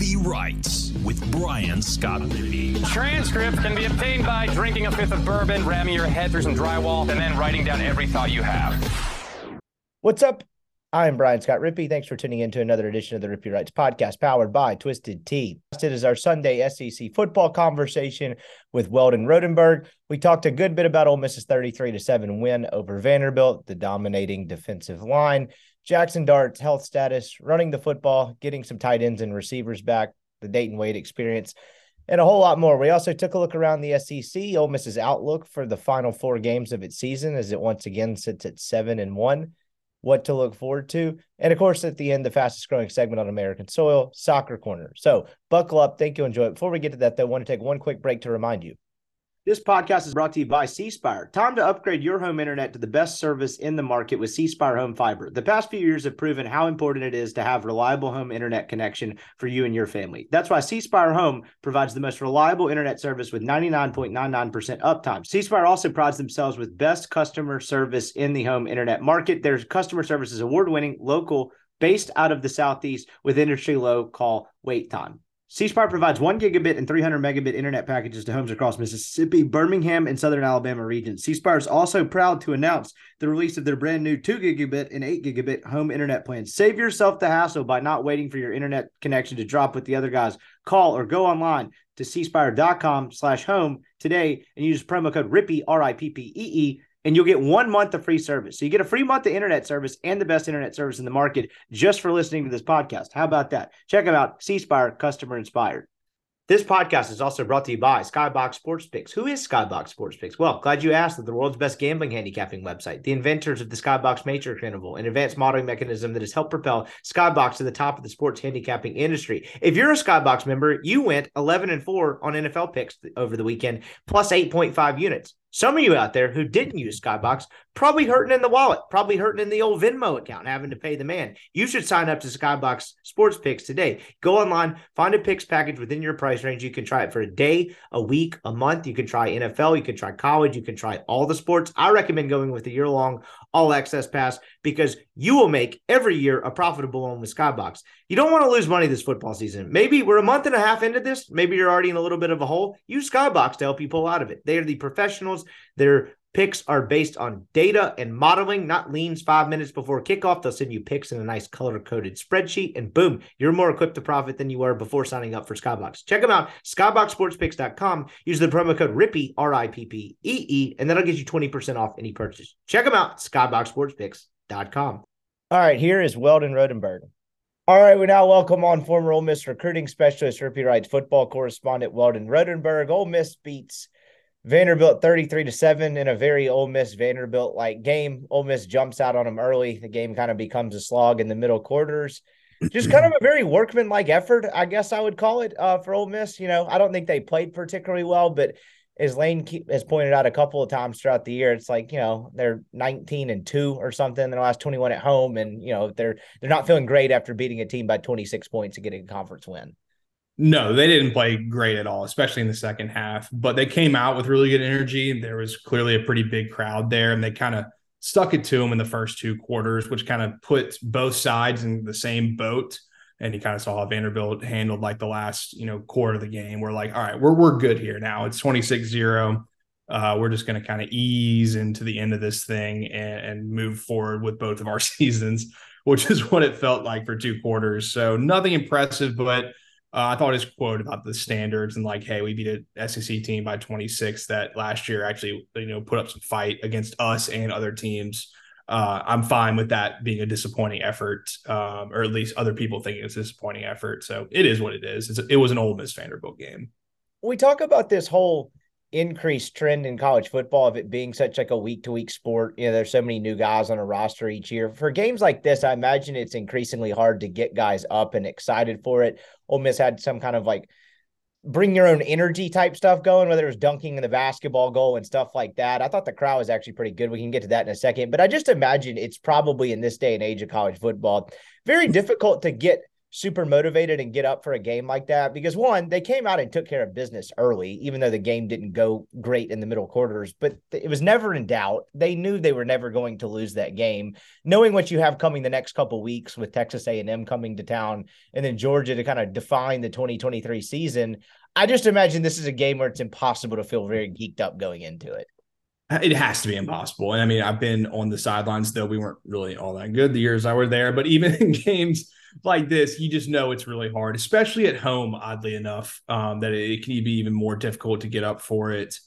Rippy Writes with Brian Scott Rippey. Transcript can be obtained by drinking a fifth of bourbon, ramming your head through some drywall, and then writing down every thought you have. What's up? I'm Brian Scott Rippey. Thanks for tuning in to another edition of the Rippy Writes podcast powered by Twisted Tea. It is our Sunday SEC football conversation with Weldon Rotenberg. We talked a good bit about Ole Miss's 33 to 7 win over Vanderbilt, the dominating defensive line, Jackson Dart's health status, running the football, getting some tight ends and receivers back, the Dayton Wade experience, and a whole lot more. We also took a look around the SEC, Ole Miss's outlook for the final four games of its season as it once again sits at 7 and 1 what to look forward to. And of course, at the end, the fastest growing segment on American soil, Soccer Corner. So buckle up. Thank you. Enjoy it. Before we get to that, though, I want to take one quick break to remind you this podcast is brought to you by C Spire. Time to upgrade your home internet to the best service in the market with C Spire Home Fiber. The past few years have proven how important it is to have reliable home internet connection for you and your family. That's why C Spire Home provides the most reliable internet service with 99.99% uptime. C Spire also prides themselves with best customer service in the home internet market. Their customer service is award winning, local, based out of the Southeast with industry low call wait time. C provides one gigabit and 300 megabit internet packages to homes across Mississippi, Birmingham, and Southern Alabama regions. C is also proud to announce the release of their brand new 2 gigabit and 8 gigabit home internet plans. Save yourself the hassle by not waiting for your internet connection to drop with the other guys. Call or go online to cspire.com slash home today and use promo code RIPPEE, R I P P E E and you'll get one month of free service. So you get a free month of internet service and the best internet service in the market just for listening to this podcast. How about that? Check them out. C Spire, customer inspired. This podcast is also brought to you by Skybox Sports Picks. Who is Skybox Sports Picks? Well, glad you asked. the world's best gambling handicapping website, the inventors of the Skybox Matrix Interval, an advanced modeling mechanism that has helped propel Skybox to the top of the sports handicapping industry. If you're a Skybox member, you went 11 and 4 on NFL picks over the weekend, plus 8.5 units. Some of you out there who didn't mm-hmm. use Skybox probably hurting in the wallet, probably hurting in the old Venmo account, having to pay the man. You should sign up to Skybox Sports Picks today. Go online, find a picks package within your price range. You can try it for a day, a week, a month. You can try NFL, you can try college, you can try all the sports. I recommend going with a year long all access pass because you will make every year a profitable one with Skybox. You don't want to lose money this football season. Maybe we're a month and a half into this. Maybe you're already in a little bit of a hole. Use Skybox to help you pull out of it. They are the professionals. They're Picks are based on data and modeling, not leans five minutes before kickoff. They'll send you picks in a nice color coded spreadsheet, and boom, you're more equipped to profit than you were before signing up for Skybox. Check them out, skyboxsportspicks.com. Use the promo code RIPPEE, R I P P E E, and that'll get you 20% off any purchase. Check them out, skyboxsportspicks.com. All right, here is Weldon Rotenberg. All right, we now welcome on former Ole Miss recruiting specialist, Rippy Writes football correspondent Weldon Rotenberg. Ole Miss beats Vanderbilt 33 to 7 in a very Ole Miss Vanderbilt like game. Ole Miss jumps out on them early. The game kind of becomes a slog in the middle quarters. Just kind of a very workman like effort, I guess I would call it uh, for Ole Miss. You know, I don't think they played particularly well, but as Lane has pointed out a couple of times throughout the year, it's like you know they're 19 and two or something in the last 21 at home, and you know they're they're not feeling great after beating a team by 26 points and getting a conference win. No, they didn't play great at all, especially in the second half. But they came out with really good energy. There was clearly a pretty big crowd there, and they kind of stuck it to them in the first two quarters, which kind of put both sides in the same boat. And you kind of saw how Vanderbilt handled like the last, you know, quarter of the game. We're like, all right, we're we're good here now. It's 26-0. Uh, we're just going to kind of ease into the end of this thing and, and move forward with both of our seasons, which is what it felt like for two quarters. So nothing impressive, but uh, I thought his quote about the standards and like, hey, we beat a SEC team by 26 that last year actually, you know, put up some fight against us and other teams. Uh, I'm fine with that being a disappointing effort, um, or at least other people thinking it's a disappointing effort. So it is what it is. It's, it was an Ole Miss Vanderbilt game. We talk about this whole increased trend in college football of it being such like a week to week sport. You know, there's so many new guys on a roster each year. For games like this, I imagine it's increasingly hard to get guys up and excited for it. Ole Miss had some kind of like bring your own energy type stuff going, whether it was dunking in the basketball goal and stuff like that. I thought the crowd was actually pretty good. We can get to that in a second, but I just imagine it's probably in this day and age of college football very difficult to get super motivated and get up for a game like that because one, they came out and took care of business early, even though the game didn't go great in the middle quarters, but it was never in doubt. They knew they were never going to lose that game. Knowing what you have coming the next couple weeks with Texas A&M coming to town and then Georgia to kind of define the 2023 season, I just imagine this is a game where it's impossible to feel very geeked up going into it. Uh, it has to be impossible. And I mean, I've been on the sidelines, though we weren't really all that good the years I were there. But even in games like this, you just know it's really hard, especially at home, oddly enough, um, that it can be even more difficult to get up for it.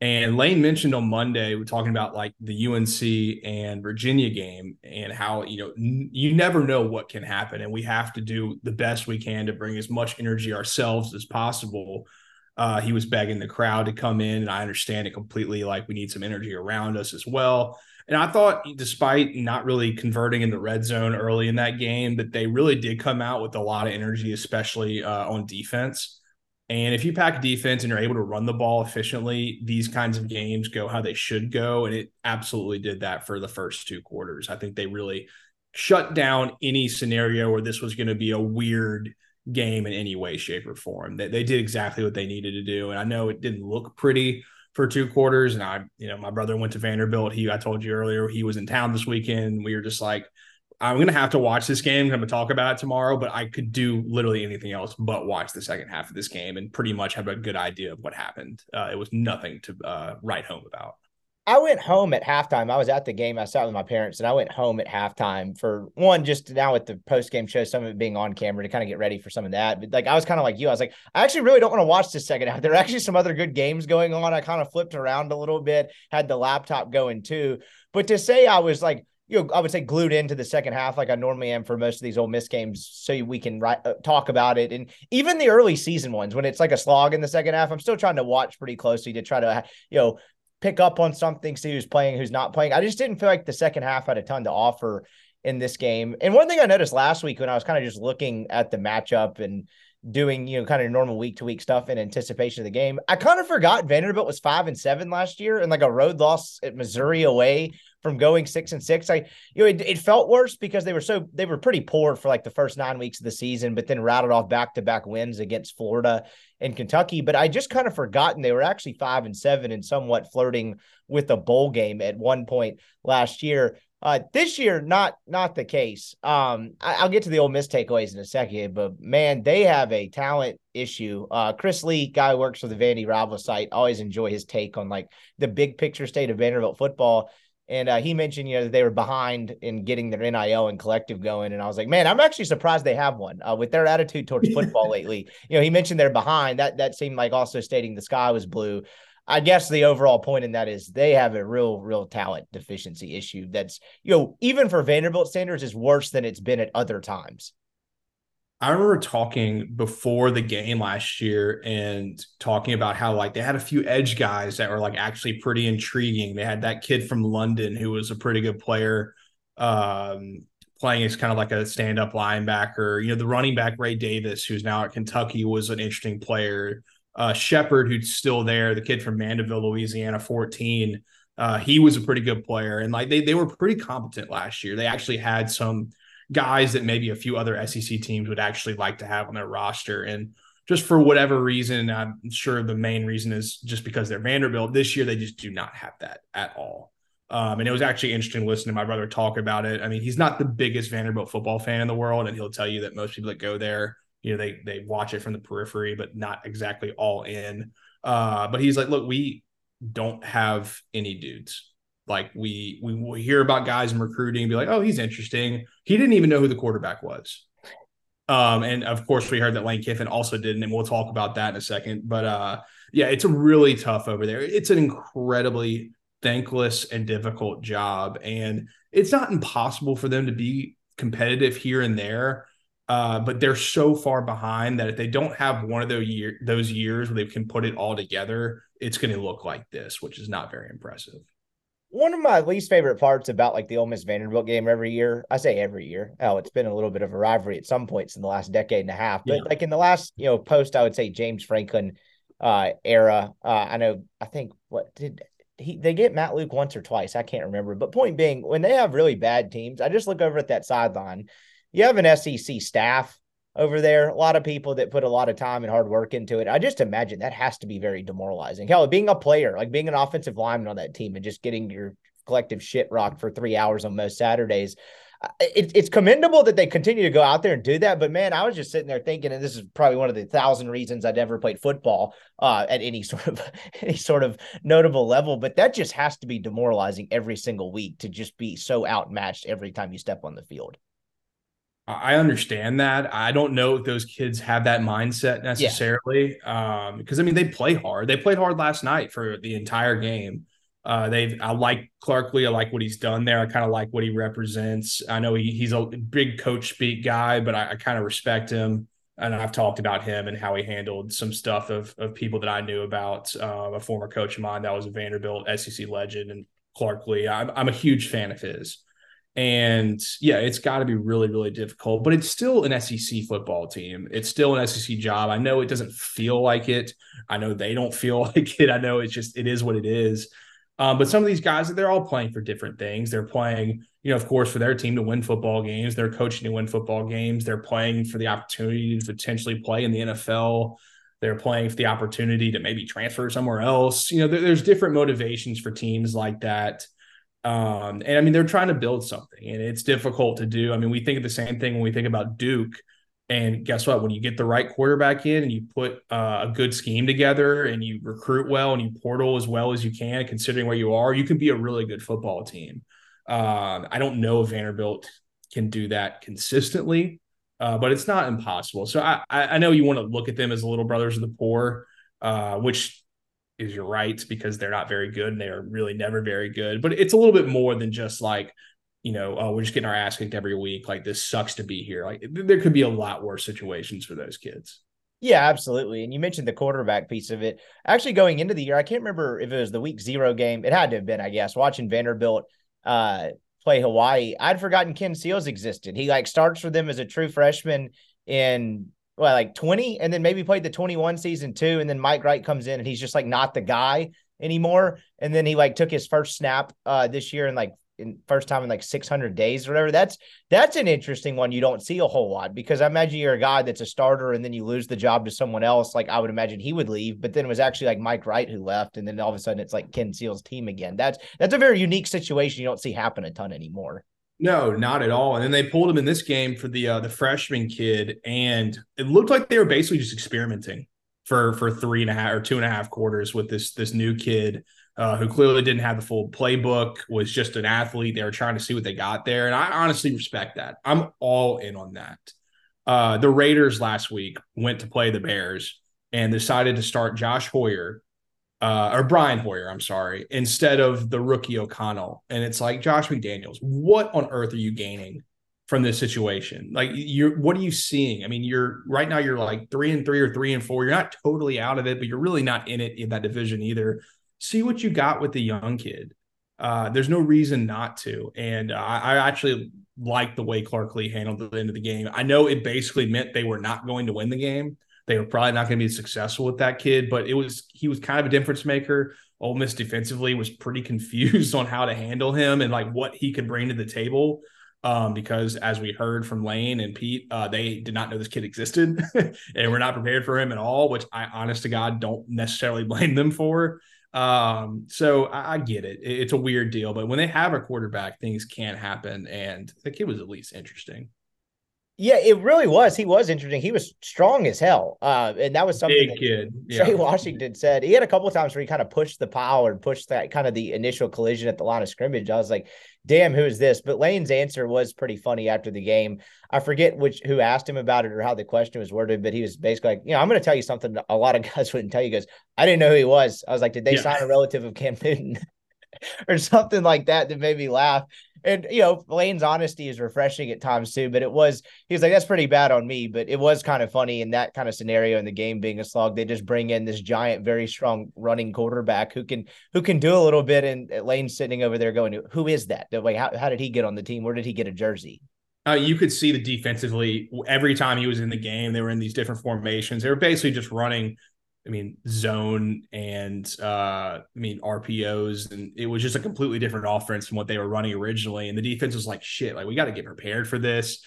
And Lane mentioned on Monday, we're talking about like the UNC and Virginia game and how, you know, n- you never know what can happen. And we have to do the best we can to bring as much energy ourselves as possible. Uh, he was begging the crowd to come in, and I understand it completely. Like, we need some energy around us as well. And I thought, despite not really converting in the red zone early in that game, that they really did come out with a lot of energy, especially uh, on defense. And if you pack defense and you're able to run the ball efficiently, these kinds of games go how they should go. And it absolutely did that for the first two quarters. I think they really shut down any scenario where this was going to be a weird game in any way, shape, or form. They, they did exactly what they needed to do. And I know it didn't look pretty for two quarters. And I, you know, my brother went to Vanderbilt. He, I told you earlier, he was in town this weekend. We were just like, I'm going to have to watch this game. I'm going to talk about it tomorrow, but I could do literally anything else but watch the second half of this game and pretty much have a good idea of what happened. Uh, it was nothing to uh, write home about. I went home at halftime. I was at the game. I sat with my parents, and I went home at halftime for one, just now with the post game show, some of it being on camera to kind of get ready for some of that. But like, I was kind of like you. I was like, I actually really don't want to watch this second half. There are actually some other good games going on. I kind of flipped around a little bit, had the laptop going too. But to say I was like, you know, I would say glued into the second half like I normally am for most of these Ole Miss games, so we can write, uh, talk about it. And even the early season ones, when it's like a slog in the second half, I'm still trying to watch pretty closely to try to, you know, pick up on something, see who's playing, who's not playing. I just didn't feel like the second half had a ton to offer in this game. And one thing I noticed last week when I was kind of just looking at the matchup and doing, you know, kind of normal week to week stuff in anticipation of the game, I kind of forgot Vanderbilt was five and seven last year and like a road loss at Missouri away from going six and six. I, you know, it, it felt worse because they were so they were pretty poor for like the first nine weeks of the season, but then rattled off back to back wins against Florida and Kentucky. But I just kind of forgotten they were actually five and seven and somewhat flirting with a bowl game at one point last year. Uh, this year, not not the case. Um, I, will get to the Ole Miss takeaways in a second, but man, they have a talent issue. Uh, Chris Lee, guy who works for the Vandy Rival site, always enjoy his take on like the big picture state of Vanderbilt football. And uh, he mentioned, you know, that they were behind in getting their NIL and collective going. And I was like, man, I'm actually surprised they have one uh, with their attitude towards football lately. You know, he mentioned they're behind. That that seemed like also stating the sky was blue. I guess the overall point in that is they have a real, real talent deficiency issue. That's you know, even for Vanderbilt standards, is worse than it's been at other times. I remember talking before the game last year and talking about how like they had a few edge guys that were like actually pretty intriguing. They had that kid from London who was a pretty good player, um, playing as kind of like a stand-up linebacker. You know, the running back Ray Davis, who's now at Kentucky, was an interesting player. Uh, Shepard, who's still there, the kid from Mandeville, Louisiana, 14. Uh, he was a pretty good player, and like they they were pretty competent last year. They actually had some guys that maybe a few other SEC teams would actually like to have on their roster. And just for whatever reason, I'm sure the main reason is just because they're Vanderbilt. This year, they just do not have that at all. Um, and it was actually interesting listening to my brother talk about it. I mean, he's not the biggest Vanderbilt football fan in the world, and he'll tell you that most people that go there, you know, they they watch it from the periphery, but not exactly all in. Uh, but he's like, look, we don't have any dudes. Like we we will hear about guys in recruiting and be like, oh, he's interesting. He didn't even know who the quarterback was. Um, and of course, we heard that Lane Kiffin also didn't, and we'll talk about that in a second. But uh, yeah, it's really tough over there. It's an incredibly thankless and difficult job, and it's not impossible for them to be competitive here and there. Uh, but they're so far behind that if they don't have one of those year those years where they can put it all together, it's going to look like this, which is not very impressive one of my least favorite parts about like the Ole Miss Vanderbilt game every year, I say every year. Oh, it's been a little bit of a rivalry at some points in the last decade and a half. But yeah. like in the last, you know, post, I would say James Franklin uh era. Uh I know I think what did he they get Matt Luke once or twice. I can't remember. But point being, when they have really bad teams, I just look over at that sideline. You have an SEC staff over there. A lot of people that put a lot of time and hard work into it. I just imagine that has to be very demoralizing. Hell, being a player, like being an offensive lineman on that team and just getting your collective shit rocked for three hours on most Saturdays. It, it's commendable that they continue to go out there and do that. But man, I was just sitting there thinking, and this is probably one of the thousand reasons I'd ever played football uh, at any sort of any sort of notable level. But that just has to be demoralizing every single week to just be so outmatched every time you step on the field. I understand that. I don't know if those kids have that mindset necessarily. Yeah. Um, because I mean they play hard. They played hard last night for the entire game. Uh, they I like Clark Lea. I like what he's done there. I kind of like what he represents. I know he, he's a big coach speak guy, but I, I kind of respect him. And I've talked about him and how he handled some stuff of of people that I knew about. Uh, a former coach of mine that was a Vanderbilt SEC legend and Clark Lea. I'm, I'm a huge fan of his. And yeah, it's got to be really, really difficult, but it's still an SEC football team. It's still an SEC job. I know it doesn't feel like it. I know they don't feel like it. I know it's just, it is what it is. Um, but some of these guys, they're all playing for different things. They're playing, you know, of course, for their team to win football games. They're coaching to win football games. They're playing for the opportunity to potentially play in the NFL. They're playing for the opportunity to maybe transfer somewhere else. You know, there, there's different motivations for teams like that. Um, and I mean, they're trying to build something and it's difficult to do. I mean, we think of the same thing when we think about Duke. And guess what? When you get the right quarterback in and you put uh, a good scheme together and you recruit well and you portal as well as you can, considering where you are, you can be a really good football team. Uh, I don't know if Vanderbilt can do that consistently, uh, but it's not impossible. So I, I know you want to look at them as little brothers of the poor, uh, which is you're right because they're not very good and they're really never very good. But it's a little bit more than just like, you know, oh, we're just getting our ass kicked every week. Like this sucks to be here. Like there could be a lot worse situations for those kids. Yeah, absolutely. And you mentioned the quarterback piece of it. Actually, going into the year, I can't remember if it was the week zero game. It had to have been, I guess, watching Vanderbilt uh, play Hawaii. I'd forgotten Ken Seals existed. He like starts for them as a true freshman in well, like 20 and then maybe played the 21 season too. And then Mike Wright comes in and he's just like not the guy anymore. And then he like took his first snap uh this year and like in first time in like 600 days or whatever. That's that's an interesting one you don't see a whole lot because I imagine you're a guy that's a starter and then you lose the job to someone else. Like I would imagine he would leave, but then it was actually like Mike Wright who left, and then all of a sudden it's like Ken Seals' team again. That's that's a very unique situation you don't see happen a ton anymore. No, not at all. And then they pulled him in this game for the uh, the freshman kid, and it looked like they were basically just experimenting for for three and a half or two and a half quarters with this this new kid uh, who clearly didn't have the full playbook, was just an athlete. They were trying to see what they got there, and I honestly respect that. I'm all in on that. Uh, the Raiders last week went to play the Bears and decided to start Josh Hoyer uh, or Brian Hoyer, I'm sorry, instead of the rookie O'Connell. And it's like Josh McDaniels, what on earth are you gaining from this situation? Like you're what are you seeing? I mean, you're right now you're like three and three or three and four. You're not totally out of it, but you're really not in it in that division either. See what you got with the young kid. Uh, there's no reason not to. And uh, I, I actually like the way Clark Lea handled the end of the game. I know it basically meant they were not going to win the game they were probably not going to be successful with that kid, but it was he was kind of a difference maker. Ole Miss defensively was pretty confused on how to handle him and like what he could bring to the table. Um, because as we heard from Lane and Pete, uh, they did not know this kid existed and were not prepared for him at all, which I honest to God don't necessarily blame them for. Um, so I, I, get it. It's a weird deal, but when they have a quarterback, things can happen. And the kid was at least interesting. Yeah, it really was. He was interesting. He was strong as hell. Uh, and that was something Big kid. Yeah. Trey Washington said. He had a couple of times where he kind of pushed the pile and pushed that kind of the initial collision at the line of scrimmage. I was like, damn, who is this? But Lane's answer was pretty funny after the game. I forget which who asked him about it or how the question was worded, but he was basically like, you know, I'm going to tell you something a lot of guys wouldn't tell you. Goes, I didn't know who he was. I was like, did they yeah. sign a relative of Cam Newton? or something like that that made me laugh. And you know, Lane's honesty is refreshing at times too. But it was he was like, "That's pretty bad on me," but it was kind of funny in that kind of scenario in the game being a slog. They just bring in this giant, very strong running quarterback who can who can do a little bit. And Lane's sitting over there going, "Who is that? Like, how how did he get on the team? Where did he get a jersey?" Uh, you could see the defensively every time he was in the game. They were in these different formations. They were basically just running I mean, zone and uh, I mean RPOs, and it was just a completely different offense from what they were running originally. And the defense was like, "Shit, like we got to get prepared for this."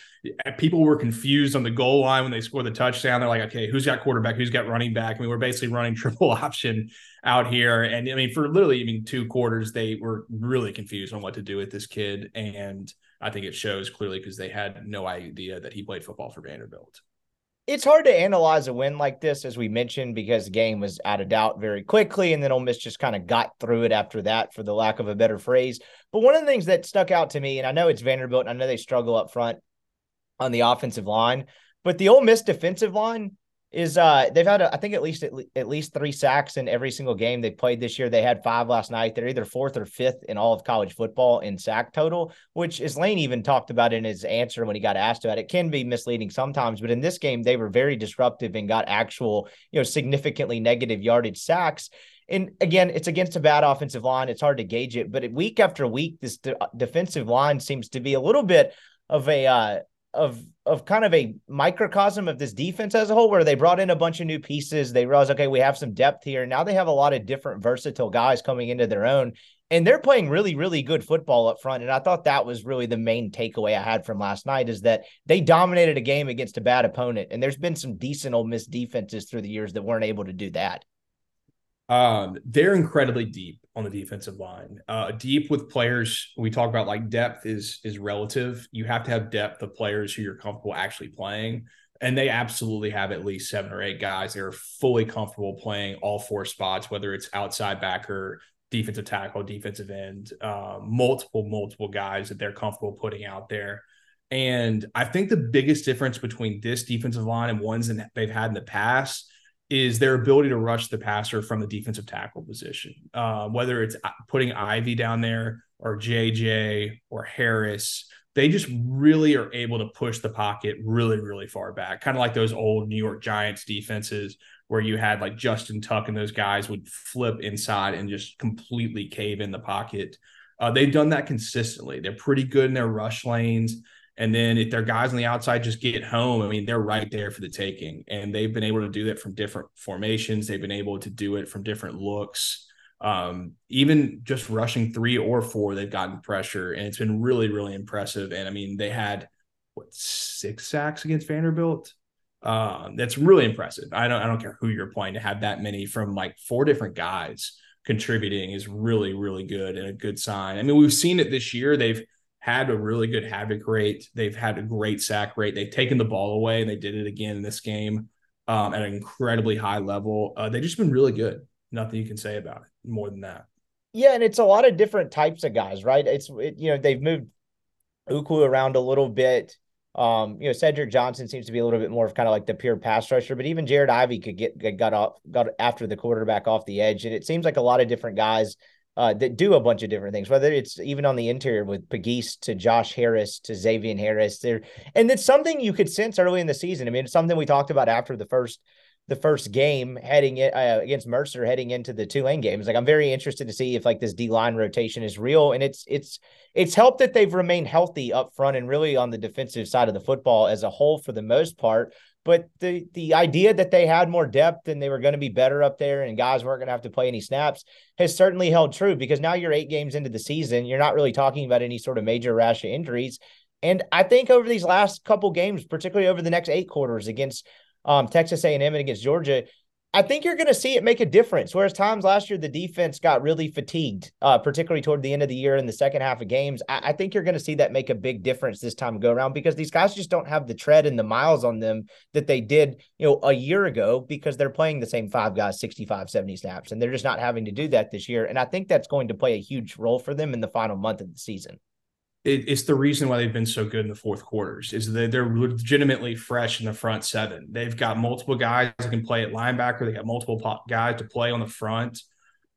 People were confused on the goal line when they scored the touchdown. They're like, "Okay, who's got quarterback? Who's got running back?" I mean, we're basically running triple option out here, and I mean, for literally, I mean, two quarters, they were really confused on what to do with this kid, and I think it shows clearly because they had no idea that he played football for Vanderbilt it's hard to analyze a win like this, as we mentioned, because the game was out of doubt very quickly, and then Ole Miss just kind of got through it after that, for the lack of a better phrase. But one of the things that stuck out to me, and I know it's Vanderbilt, and I know they struggle up front on the offensive line, but the Ole Miss defensive line is uh they've had a, I think at least at, at, least three sacks in every single game they played this year. They had five last night. They're either fourth or fifth in all of college football in sack total, which is Lane even talked about in his answer when he got asked about it. Can be misleading sometimes, but in this game they were very disruptive and got actual you know significantly negative yardage sacks. And again, it's against a bad offensive line. It's hard to gauge it, but week after week, this de- defensive line seems to be a little bit of a uh, of of kind of a microcosm of this defense as a whole, where they brought in a bunch of new pieces. They realized, okay, we have some depth here. Now they have a lot of different versatile guys coming into their own, and they're playing really, really good football up front. And I thought that was really the main takeaway I had from last night is that they dominated a game against a bad opponent. And there's been some decent old Miss defenses through the years that weren't able to do that. Um, they're incredibly deep on the defensive line. Uh, deep with players. We talk about like depth is is relative. You have to have depth of players who you're comfortable actually playing, and they absolutely have at least seven or eight guys that are fully comfortable playing all four spots, whether it's outside backer, defensive tackle, defensive end, uh, multiple multiple guys that they're comfortable putting out there. And I think the biggest difference between this defensive line and ones that they've had in the past is their ability to rush the passer from the defensive tackle position. Uh, whether it's uh, putting Ivey down there or JJ or Harris, they just really are able to push the pocket really, really far back. Kind of like those old New York Giants defenses where you had like Justin Tuck and those guys would flip inside and just completely cave in the pocket. Uh, they've done that consistently. They're pretty good in their rush lanes. And then if their guys on the outside just get home, I mean, they're right there for the taking. And they've been able to do that from different formations. They've been able to do it from different looks. Um, even just rushing three or four, they've gotten pressure, and it's been really, really impressive. And I mean, they had what six sacks against Vanderbilt. Um, that's really impressive. I don't, I don't care who you're playing to have that many from like four different guys contributing is really, really good and a good sign. I mean, we've seen it this year. They've had a really good havoc rate. They've had a great sack rate. They've taken the ball away, and they did it again in this game um, at an incredibly high level. Uh, they've just been really good. Nothing you can say about it more than that. Yeah, and it's a lot of different types of guys, right? It's it, you know they've moved Uku around a little bit. Um, you know, Cedric Johnson seems to be a little bit more of kind of like the pure pass rusher, but even Jared Ivey could get, get got off got after the quarterback off the edge, and it seems like a lot of different guys uh, that do a bunch of different things, whether it's even on the interior with Pegues to Josh Harris to Xavier Harris there. And it's something you could sense early in the season. I mean, it's something we talked about after the first the first game heading it uh, against Mercer heading into the Tulane games. Like I'm very interested to see if like this D line rotation is real, and it's it's it's helped that they've remained healthy up front and really on the defensive side of the football as a whole for the most part. But the the idea that they had more depth and they were going to be better up there and guys weren't going to have to play any snaps has certainly held true because now you're eight games into the season. You're not really talking about any sort of major rash of injuries. And I think over these last couple games, particularly over the next eight quarters against um, Texas A&M and against Georgia, I think you're going to see it make a difference. Whereas times last year, the defense got really fatigued, uh, particularly toward the end of the year in the second half of games. I, I think you're going to see that make a big difference this time go around because these guys just don't have the tread and the miles on them that they did, you know, a year ago because they're playing the same five guys 65, 70 snaps, and they're just not having to do that this year. And I think that's going to play a huge role for them in the final month of the season it, it's the reason why they've been so good in the fourth quarters is that they're legitimately fresh in the front seven. They've got multiple guys that can play at linebacker. They got multiple guys to play on the front.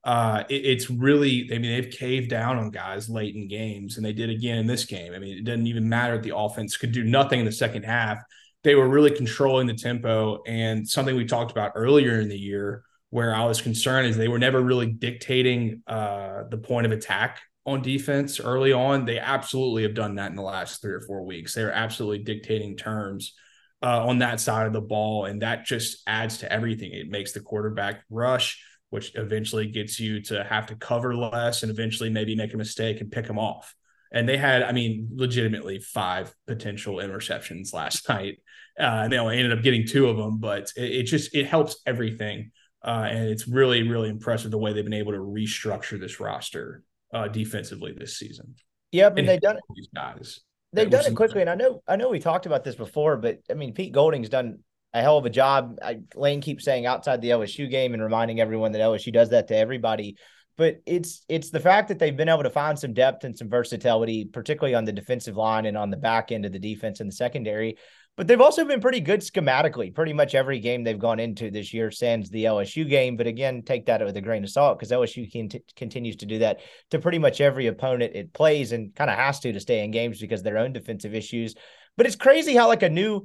Uh, it, it's really, I mean, they've caved down on guys late in games, and they did again in this game. I mean, it doesn't even matter if the offense could do nothing in the second half. They were really controlling the tempo, and something we talked about earlier in the year, where I was concerned is they were never really dictating uh, the point of attack on defense early on. They absolutely have done that in the last three or four weeks. They're absolutely dictating terms uh, on that side of the ball, and that just adds to everything. It makes the quarterback rush, which eventually gets you to have to cover less, and eventually maybe make a mistake and pick them off. And they had, I mean, legitimately five potential interceptions last night. Uh, and they only ended up getting two of them, but it, it just it helps everything. Uh, and it's really, really impressive the way they've been able to restructure this roster uh, defensively this season. Yep, and, they've done it. These guys. They've done it quickly, and I know I know we talked about this before, but I mean Pete Golding's done a hell of a job. I, Lane keeps saying outside the LSU game and reminding everyone that LSU does that to everybody. But it's it's the fact that they've been able to find some depth and some versatility, particularly on the defensive line and on the back end of the defense and the secondary. But they've also been pretty good schematically. Pretty much every game they've gone into this year, sans the LSU game. But again, take that with a grain of salt because LSU t- continues to do that to pretty much every opponent it plays and kind of has to to stay in games because their own defensive issues. But it's crazy how like a new,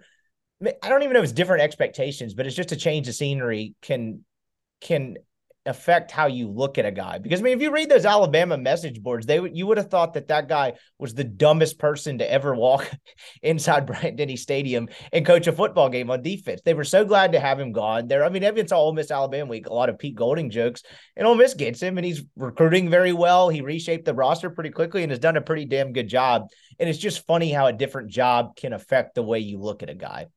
I don't even know if it's different expectations, but it's just a change of scenery can can affect how you look at a guy. Because I mean, if you read those Alabama message boards, they you would have thought that that guy was the dumbest person to ever walk inside Bryant Denny Stadium and coach a football game on defense. They were so glad to have him gone. There, I mean, it's Ole Miss Alabama week, a lot of Pete Golding jokes, and Ole Miss gets him, and he's recruiting very well. He reshaped the roster pretty quickly and has done a pretty damn good job. And it's just funny how a different job can affect the way you look at a guy.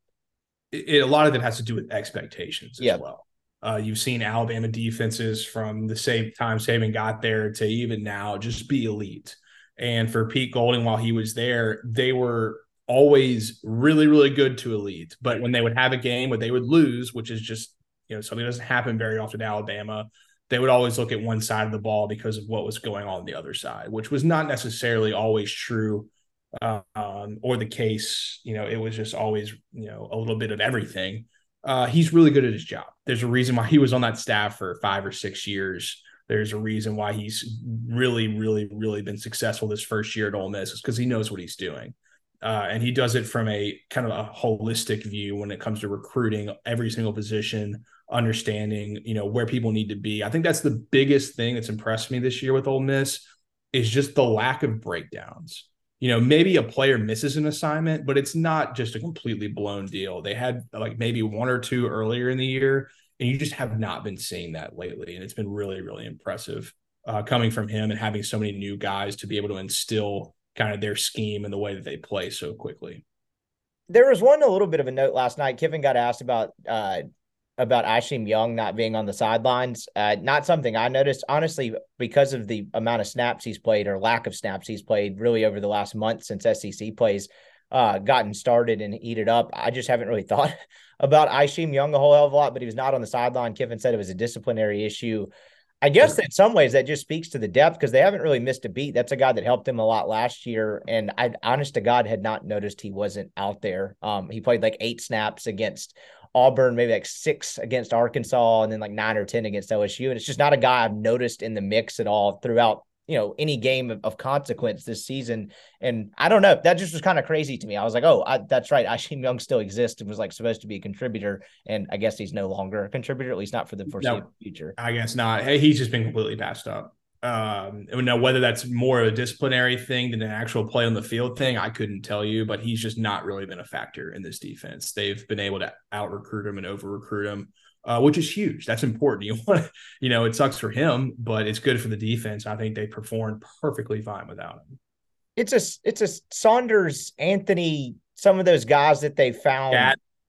It, a lot of it has to do with expectations as yep. well. Uh, you've seen Alabama defenses from the same time Saban got there to even now just be elite. And for Pete Golding, while he was there, they were always really, really good to elite. But when they would have a game where they would lose, which is just you know something doesn't happen very often in Alabama, they would always look at one side of the ball because of what was going on, on the other side, which was not necessarily always true um, or the case. You know, it was just always you know a little bit of everything uh, he's really good at his job. There's a reason why he was on that staff for five or six years. There's a reason why he's really, really, really been successful this first year at Ole Miss is because he knows what he's doing. Uh, and he does it from a kind of a holistic view when it comes to recruiting every single position, understanding, you know, where people need to be. I think that's the biggest thing that's impressed me this year with Ole Miss is just the lack of breakdowns you know, maybe a player misses an assignment, but it's not just a completely blown deal. They had like maybe one or two earlier in the year, and you just have not been seeing that lately. And it's been really, really impressive uh, coming from him and having so many new guys to be able to instill kind of their scheme and the way that they play so quickly. There was one a little bit of a note last night. Kiffin got asked about uh, about Isheem Young not being on the sidelines. Uh, not something I noticed, honestly, because of the amount of snaps he's played or lack of snaps he's played really over the last month since SEC plays uh, gotten started and heated up. I just haven't really thought about Isheem Young a whole hell of a lot, but he was not on the sideline. Kiffin said it was a disciplinary issue. I guess in some ways that just speaks to the depth because they haven't really missed a beat. That's a guy that helped him a lot last year, and I, honest to God, had not noticed he wasn't out there. Um, he played like eight snaps against Auburn, maybe like six against Arkansas, and then like nine or 10 against LSU. And it's just not a guy I've noticed in the mix at all throughout, you know, any game of, of consequence this season. And I don't know, that just was kind of crazy to me. I was like, oh, I, that's right. Isheem Young still exists and was like supposed to be a contributor. And I guess he's no longer a contributor, at least not for the foreseeable no, future. I guess not. Hey, he's just been completely passed up. Um, now whether that's more of a disciplinary thing than an actual play on the field thing, I couldn't tell you, but he's just not really been a factor in this defense. They've been able to out recruit him and over recruit him, uh, which is huge. That's important. You want to, you know, it sucks for him, but it's good for the defense. I think they performed perfectly fine without him. It's a it's a Saunders, Anthony, some of those guys that they found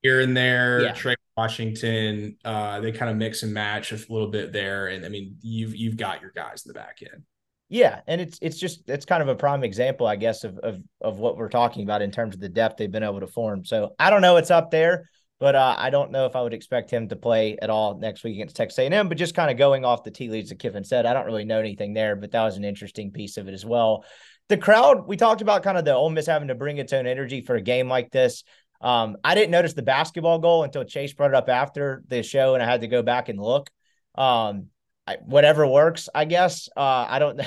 here and there. Yeah. Trey Washington, uh, they kind of mix and match a little bit there, and I mean, you've you've got your guys in the back end. Yeah, and it's it's just it's kind of a prime example, I guess, of of of what we're talking about in terms of the depth they've been able to form. So I don't know what's up there, but uh, I don't know if I would expect him to play at all next week against Texas A&M. But just kind of going off the tea leads that Kiffin said, I don't really know anything there, but that was an interesting piece of it as well. The crowd, we talked about kind of the Ole Miss having to bring its own energy for a game like this. Um, I didn't notice the basketball goal until Chase brought it up after the show, and I had to go back and look. Um, I, whatever works, I guess. Uh, I don't.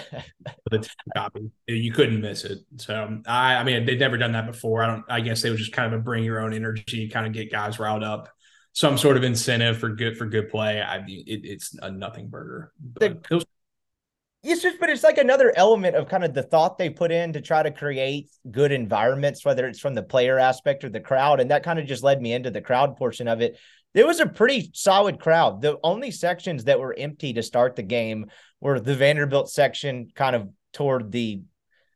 copy. You couldn't miss it. So I, I mean, they've never done that before. I don't. I guess they was just kind of a bring your own energy, kind of get guys riled up. Some sort of incentive for good for good play. I mean, it, it's a nothing burger. The, was- it's just, but it's like another element of kind of the thought they put in to try to create good environments, whether it's from the player aspect or the crowd. And that kind of just led me into the crowd portion of it. It was a pretty solid crowd. The only sections that were empty to start the game were the Vanderbilt section, kind of toward the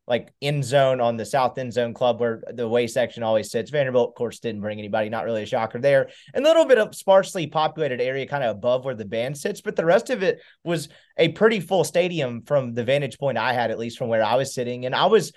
like end zone on the south end zone club where the way section always sits. Vanderbilt, of course, didn't bring anybody, not really a shocker there. And a little bit of sparsely populated area kind of above where the band sits, but the rest of it was a pretty full stadium from the vantage point I had, at least from where I was sitting. And I was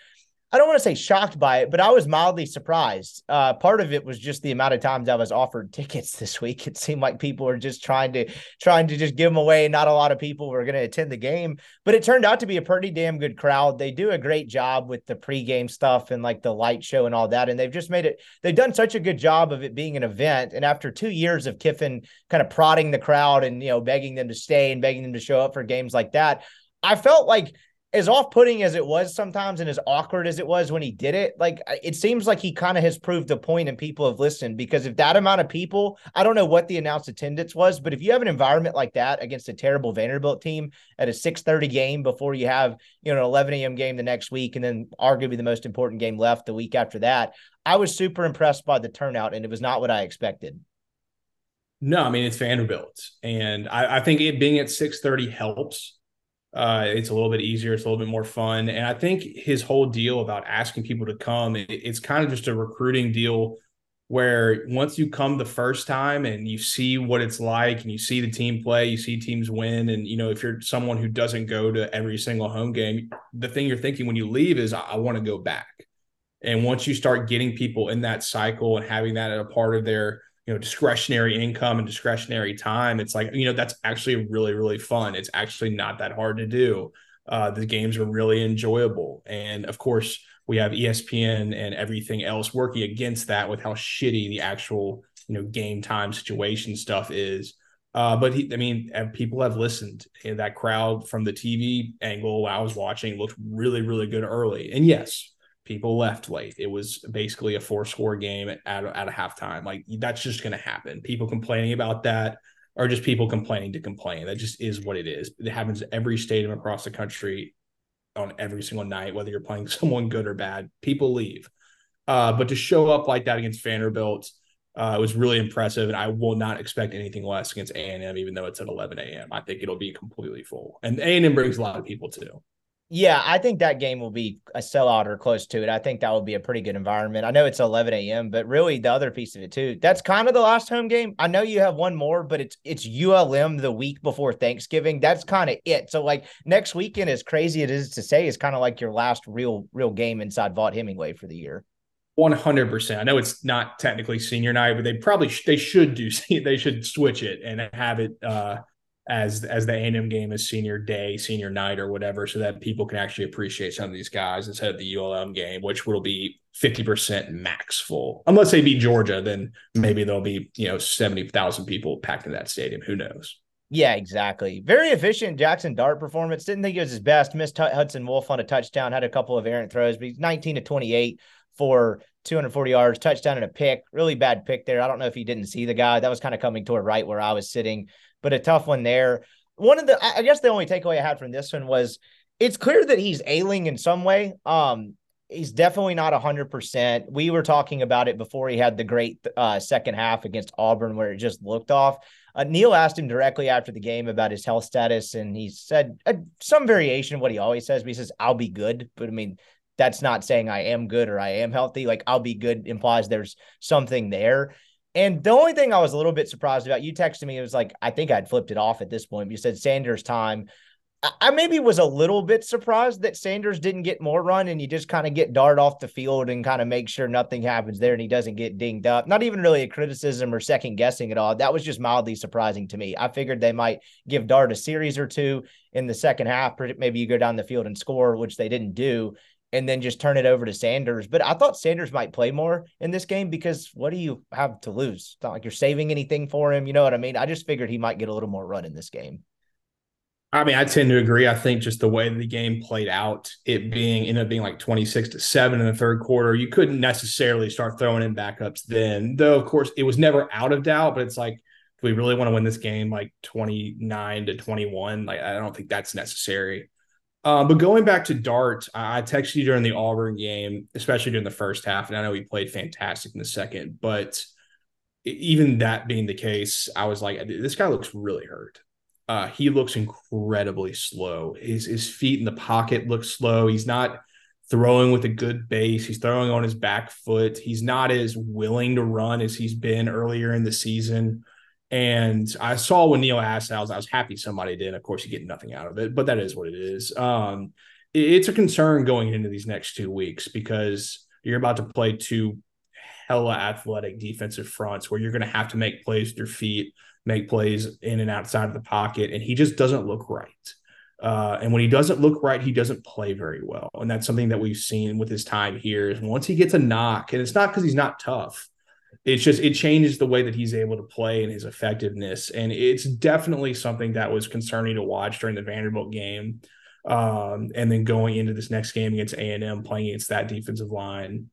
I don't want to say shocked by it, but I was mildly surprised. Uh, part of it was just the amount of times I was offered tickets this week. It seemed like people were just trying to trying to just give them away. Not a lot of people were going to attend the game, but it turned out to be a pretty damn good crowd. They do a great job with the pregame stuff and like the light show and all that, and they've just made it. They've done such a good job of it being an event. And after two years of Kiffin kind of prodding the crowd and you know begging them to stay and begging them to show up for games like that, I felt like as off-putting as it was sometimes and as awkward as it was when he did it like it seems like he kind of has proved a point and people have listened because if that amount of people i don't know what the announced attendance was but if you have an environment like that against a terrible vanderbilt team at a 6.30 game before you have you know an 11 a.m game the next week and then arguably the most important game left the week after that i was super impressed by the turnout and it was not what i expected. No i mean it's vanderbilt and i, I think it being at 6.30 helps uh, it's a little bit easier. It's a little bit more fun. And I think his whole deal about asking people to come, it, it's kind of just a recruiting deal where once you come the first time and you see what it's like and you see the team play, you see teams win. And, you know, if you're someone who doesn't go to every single home game, the thing you're thinking when you leave is, I, I want to go back. And once you start getting people in that cycle and having that a part of their you know discretionary income and discretionary time it's like you know that's actually really really fun it's actually not that hard to do uh, the games are really enjoyable and of course we have espn and everything else working against that with how shitty the actual you know game time situation stuff is uh, but he, I mean, people have listened. And that crowd from the TV angle I was watching looked really, really good early. And yes, people left late. It was basically a four score game at, at, a halftime. Like that's just going to happen. People complaining about that are just people complaining to complain. That just is what it is. It happens every stadium across the country on every single night, whether you're playing someone good or bad. People leave. Uh, but to show up like that against Vanderbilt uh, was really impressive, and I will not expect anything less against A and M, even though it's at 11 a.m. I think it'll be completely full, and A and M brings a lot of people too. Yeah, I think that game will be a sellout or close to it. I think that will be a pretty good environment. I know it's 11 a.m., but really the other piece of it too. That's kind of the last home game. I know you have one more, but it's it's ULM the week before Thanksgiving. That's kind of it. So like next weekend, as crazy it is to say, is kind of like your last real real game inside Vaught Hemingway for the year. One hundred percent. I know it's not technically senior night, but they probably sh- they should do they should switch it and have it. uh as as the A&M game is senior day, senior night, or whatever, so that people can actually appreciate some of these guys instead of the ULM game, which will be fifty percent max full. Unless they beat Georgia, then maybe there'll be you know seventy thousand people packed in that stadium. Who knows? Yeah, exactly. Very efficient Jackson Dart performance. Didn't think it was his best. Missed Hudson Wolfe on a touchdown. Had a couple of errant throws, but he's nineteen to twenty eight for 240 yards, touchdown and a pick. Really bad pick there. I don't know if he didn't see the guy. That was kind of coming toward right where I was sitting but a tough one there. One of the, I guess the only takeaway I had from this one was it's clear that he's ailing in some way. Um, he's definitely not 100%. We were talking about it before he had the great uh, second half against Auburn where it just looked off. Uh, Neal asked him directly after the game about his health status, and he said uh, some variation of what he always says, but he says, I'll be good. But I mean, that's not saying I am good or I am healthy. Like, I'll be good implies there's something there. And the only thing I was a little bit surprised about, you texted me, it was like, I think I'd flipped it off at this point. You said Sanders time. I maybe was a little bit surprised that Sanders didn't get more run and you just kind of get Dart off the field and kind of make sure nothing happens there and he doesn't get dinged up. Not even really a criticism or second guessing at all. That was just mildly surprising to me. I figured they might give Dart a series or two in the second half. Maybe you go down the field and score, which they didn't do and then just turn it over to Sanders. But I thought Sanders might play more in this game because what do you have to lose? It's not like you're saving anything for him. You know what I mean? I just figured he might get a little more run in this game. I mean, I tend to agree. I think just the way the game played out, it being ended up being like 26 to 7 in the third quarter, you couldn't necessarily start throwing in backups then. Though, of course, it was never out of doubt, but it's like, we really want to win this game like 29 to 21? Like, I don't think that's necessary. Uh, but going back to Dart, I texted you during the Auburn game, especially during the first half, and I know he played fantastic in the second. But even that being the case, I was like, this guy looks really hurt. Uh, he looks incredibly slow. His his feet in the pocket look slow. He's not throwing with a good base. He's throwing on his back foot. He's not as willing to run as he's been earlier in the season. And I saw when Neil asked, I was, I was happy somebody did. Of course, you get nothing out of it, but that is what it is. Um, it, it's a concern going into these next two weeks because you're about to play two hella athletic defensive fronts where you're going to have to make plays with your feet, make plays in and outside of the pocket. And he just doesn't look right. Uh, and when he doesn't look right, he doesn't play very well. And that's something that we've seen with his time here. Is once he gets a knock, and it's not because he's not tough, it's just it changes the way that he's able to play and his effectiveness. And it's definitely something that was concerning to watch during the Vanderbilt game. Um, and then going into this next game against A and M, playing against that defensive line,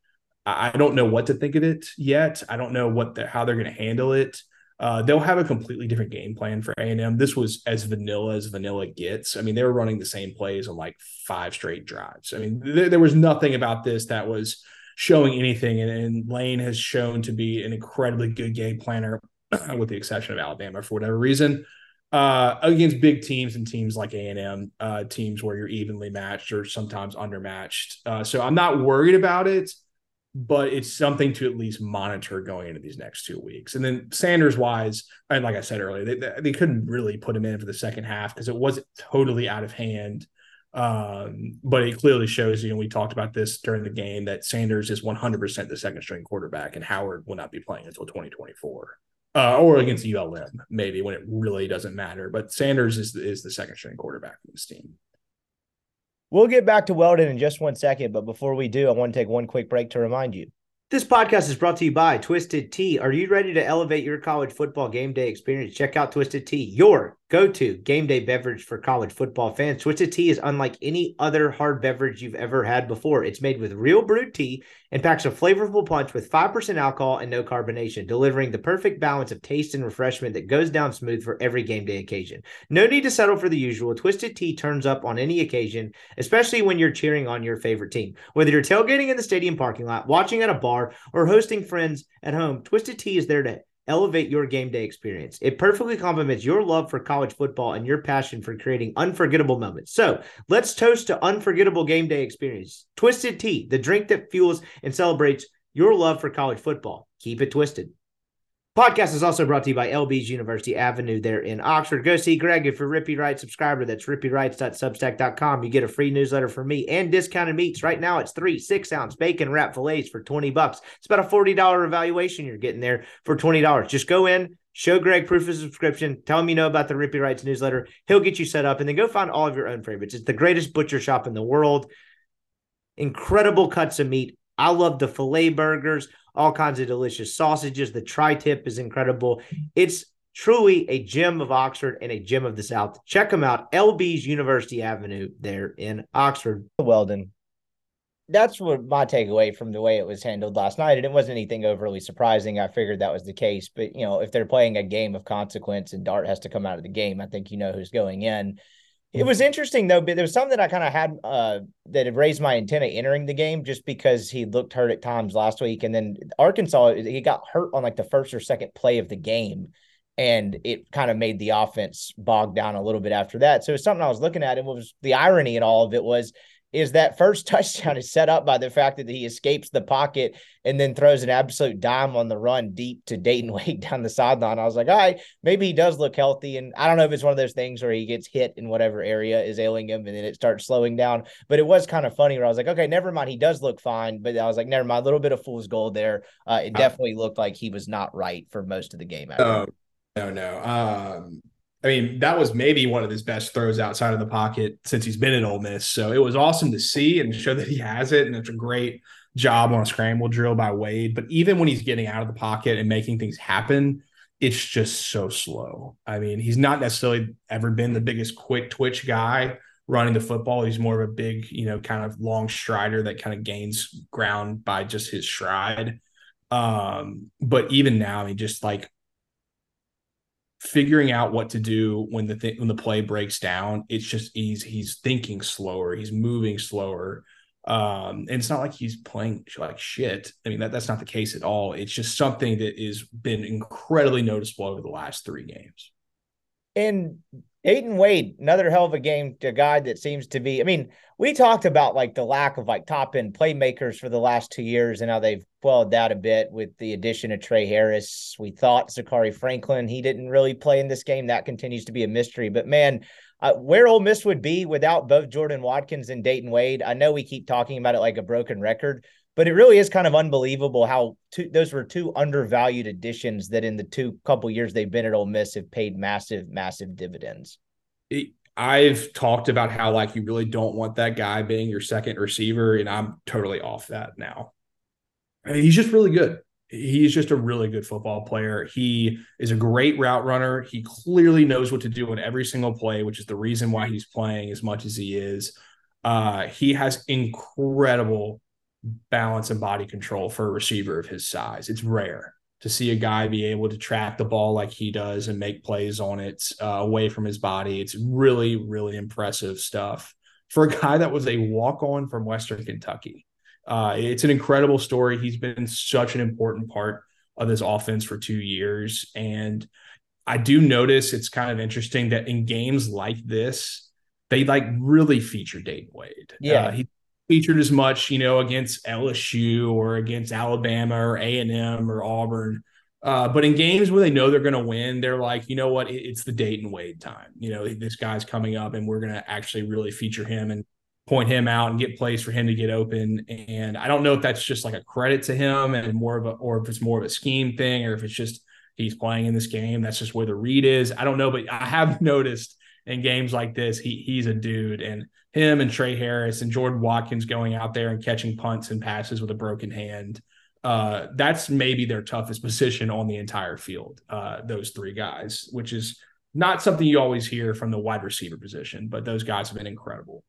I, I don't know what to think of it yet. I don't know what the, how they're going to handle it. Uh, they'll have a completely different game plan for A&M. This was as vanilla as vanilla gets. I mean, they were running the same plays on like five straight drives. I mean, there, there was nothing about this that was showing anything. And, and, Lane has shown to be an incredibly good game planner, with the exception of Alabama for whatever reason. Uh, against big teams and teams like A&M, uh, teams where you're evenly matched or sometimes undermatched. Uh, so I'm not worried about it but it's something to at least monitor going into these next two weeks. And then Sanders wise, and like I said earlier, they, they couldn't really put him in for the second half because it wasn't totally out of hand. Um, but it clearly shows you, and we talked about this during the game, that Sanders is 100% the second string quarterback, and Howard will not be playing until 2024. Uh, or against ULM, maybe when it really doesn't matter. But Sanders is is the second string quarterback for this team. We'll get back to Weldon in just one second, but before we do, I want to take one quick break to remind you. This podcast is brought to you by Twisted Tea. Are you ready to elevate your college football game day experience? Check out Twisted Tea, your go to game day beverage for college football fans. Twisted Tea is unlike any other hard beverage you've ever had before. It's made with real brewed tea and packs a flavorful punch with 5% alcohol and no carbonation, delivering the perfect balance of taste and refreshment that goes down smooth for every game day occasion. No need to settle for the usual. Twisted Tea turns up on any occasion, especially when you're cheering on your favorite team. Whether you're tailgating in the stadium parking lot, watching at a bar, or hosting friends at home, Twisted Tea is there to elevate your game day experience. It perfectly complements your love for college football and your passion for creating unforgettable moments. So let's toast to unforgettable game day experience. Twisted Tea, the drink that fuels and celebrates your love for college football. Keep it twisted. Podcast is also brought to you by LB's University Avenue there in Oxford. Go see Greg if you're Rippy Wright subscriber. That's rippywrites.substack.com. You get a free newsletter from me and discounted meats. Right now it's three six ounce bacon wrap fillets for 20 bucks. It's about a $40 evaluation you're getting there for $20. Just go in, show Greg proof of subscription, tell him you know about the Rippy Writes newsletter. He'll get you set up and then go find all of your own favorites. It's the greatest butcher shop in the world. Incredible cuts of meat. I love the filet burgers all kinds of delicious sausages. The tri tip is incredible. It's truly a gem of Oxford and a gem of the South. Check them out. LB's University Avenue there in Oxford. Weldon. That's what my takeaway from the way it was handled last night. And it wasn't anything overly surprising. I figured that was the case. But, you know, if they're playing a game of consequence and Dart has to come out of the game, I think you know who's going in. It was interesting though, but there was something that I kind of had uh, that had raised my antenna entering the game just because he looked hurt at times last week, and then Arkansas he got hurt on like the first or second play of the game, and it kind of made the offense bog down a little bit after that. So it's something I was looking at, and was the irony in all of it was is that first touchdown is set up by the fact that he escapes the pocket and then throws an absolute dime on the run deep to Dayton Wade down the sideline. I was like, all right, maybe he does look healthy. And I don't know if it's one of those things where he gets hit in whatever area is ailing him and then it starts slowing down. But it was kind of funny where I was like, okay, never mind. He does look fine. But I was like, never mind. A little bit of fool's gold there. Uh, it uh, definitely looked like he was not right for most of the game. Oh, no, no. Um, I mean, that was maybe one of his best throws outside of the pocket since he's been at Ole Miss. So it was awesome to see and show that he has it. And it's a great job on a scramble drill by Wade. But even when he's getting out of the pocket and making things happen, it's just so slow. I mean, he's not necessarily ever been the biggest quick twitch guy running the football. He's more of a big, you know, kind of long strider that kind of gains ground by just his stride. Um, but even now, I mean, just like figuring out what to do when the th- when the play breaks down. It's just he's he's thinking slower, he's moving slower. Um, and it's not like he's playing like shit. I mean, that, that's not the case at all. It's just something that has been incredibly noticeable over the last three games. And Dayton Wade, another hell of a game, a guy that seems to be. I mean, we talked about like the lack of like top end playmakers for the last two years and how they've quelled that a bit with the addition of Trey Harris. We thought Zakhari Franklin, he didn't really play in this game. That continues to be a mystery. But man, uh, where Ole Miss would be without both Jordan Watkins and Dayton Wade, I know we keep talking about it like a broken record, but it really is kind of unbelievable how two, those were two undervalued additions that in the two couple years they've been at Ole Miss have paid massive, massive dividends. I've talked about how like you really don't want that guy being your second receiver, and I'm totally off that now. I mean, he's just really good. He's just a really good football player. He is a great route runner. He clearly knows what to do in every single play, which is the reason why he's playing as much as he is. Uh, he has incredible balance and body control for a receiver of his size. It's rare to see a guy be able to track the ball like he does and make plays on it uh, away from his body. It's really, really impressive stuff for a guy that was a walk on from Western Kentucky. Uh, it's an incredible story. He's been such an important part of this offense for two years. And I do notice it's kind of interesting that in games like this, they like really feature Dayton Wade. Yeah. Uh, he featured as much, you know, against LSU or against Alabama or A and M or Auburn. Uh, but in games where they know they're going to win, they're like, you know what, it's the Dayton Wade time. You know, this guy's coming up, and we're going to actually really feature him and point him out and get plays for him to get open. And I don't know if that's just like a credit to him and more of a, or if it's more of a scheme thing, or if it's just he's playing in this game. That's just where the read is. I don't know, but I have noticed in games like this, he he's a dude. And him and Trey Harris and Jordan Watkins going out there and catching punts and passes with a broken hand. Uh, that's maybe their toughest position on the entire field. Uh, those three guys, which is not something you always hear from the wide receiver position, but those guys have been incredible.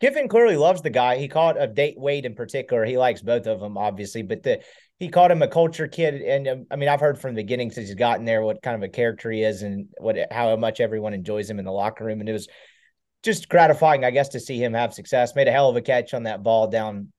Kiffin clearly loves the guy. He caught a date Wade in particular. He likes both of them, obviously, but the he called him a culture kid. And um, I mean, I've heard from the beginning since he's gotten there what kind of a character he is and what how much everyone enjoys him in the locker room. And it was just gratifying, I guess, to see him have success. Made a hell of a catch on that ball down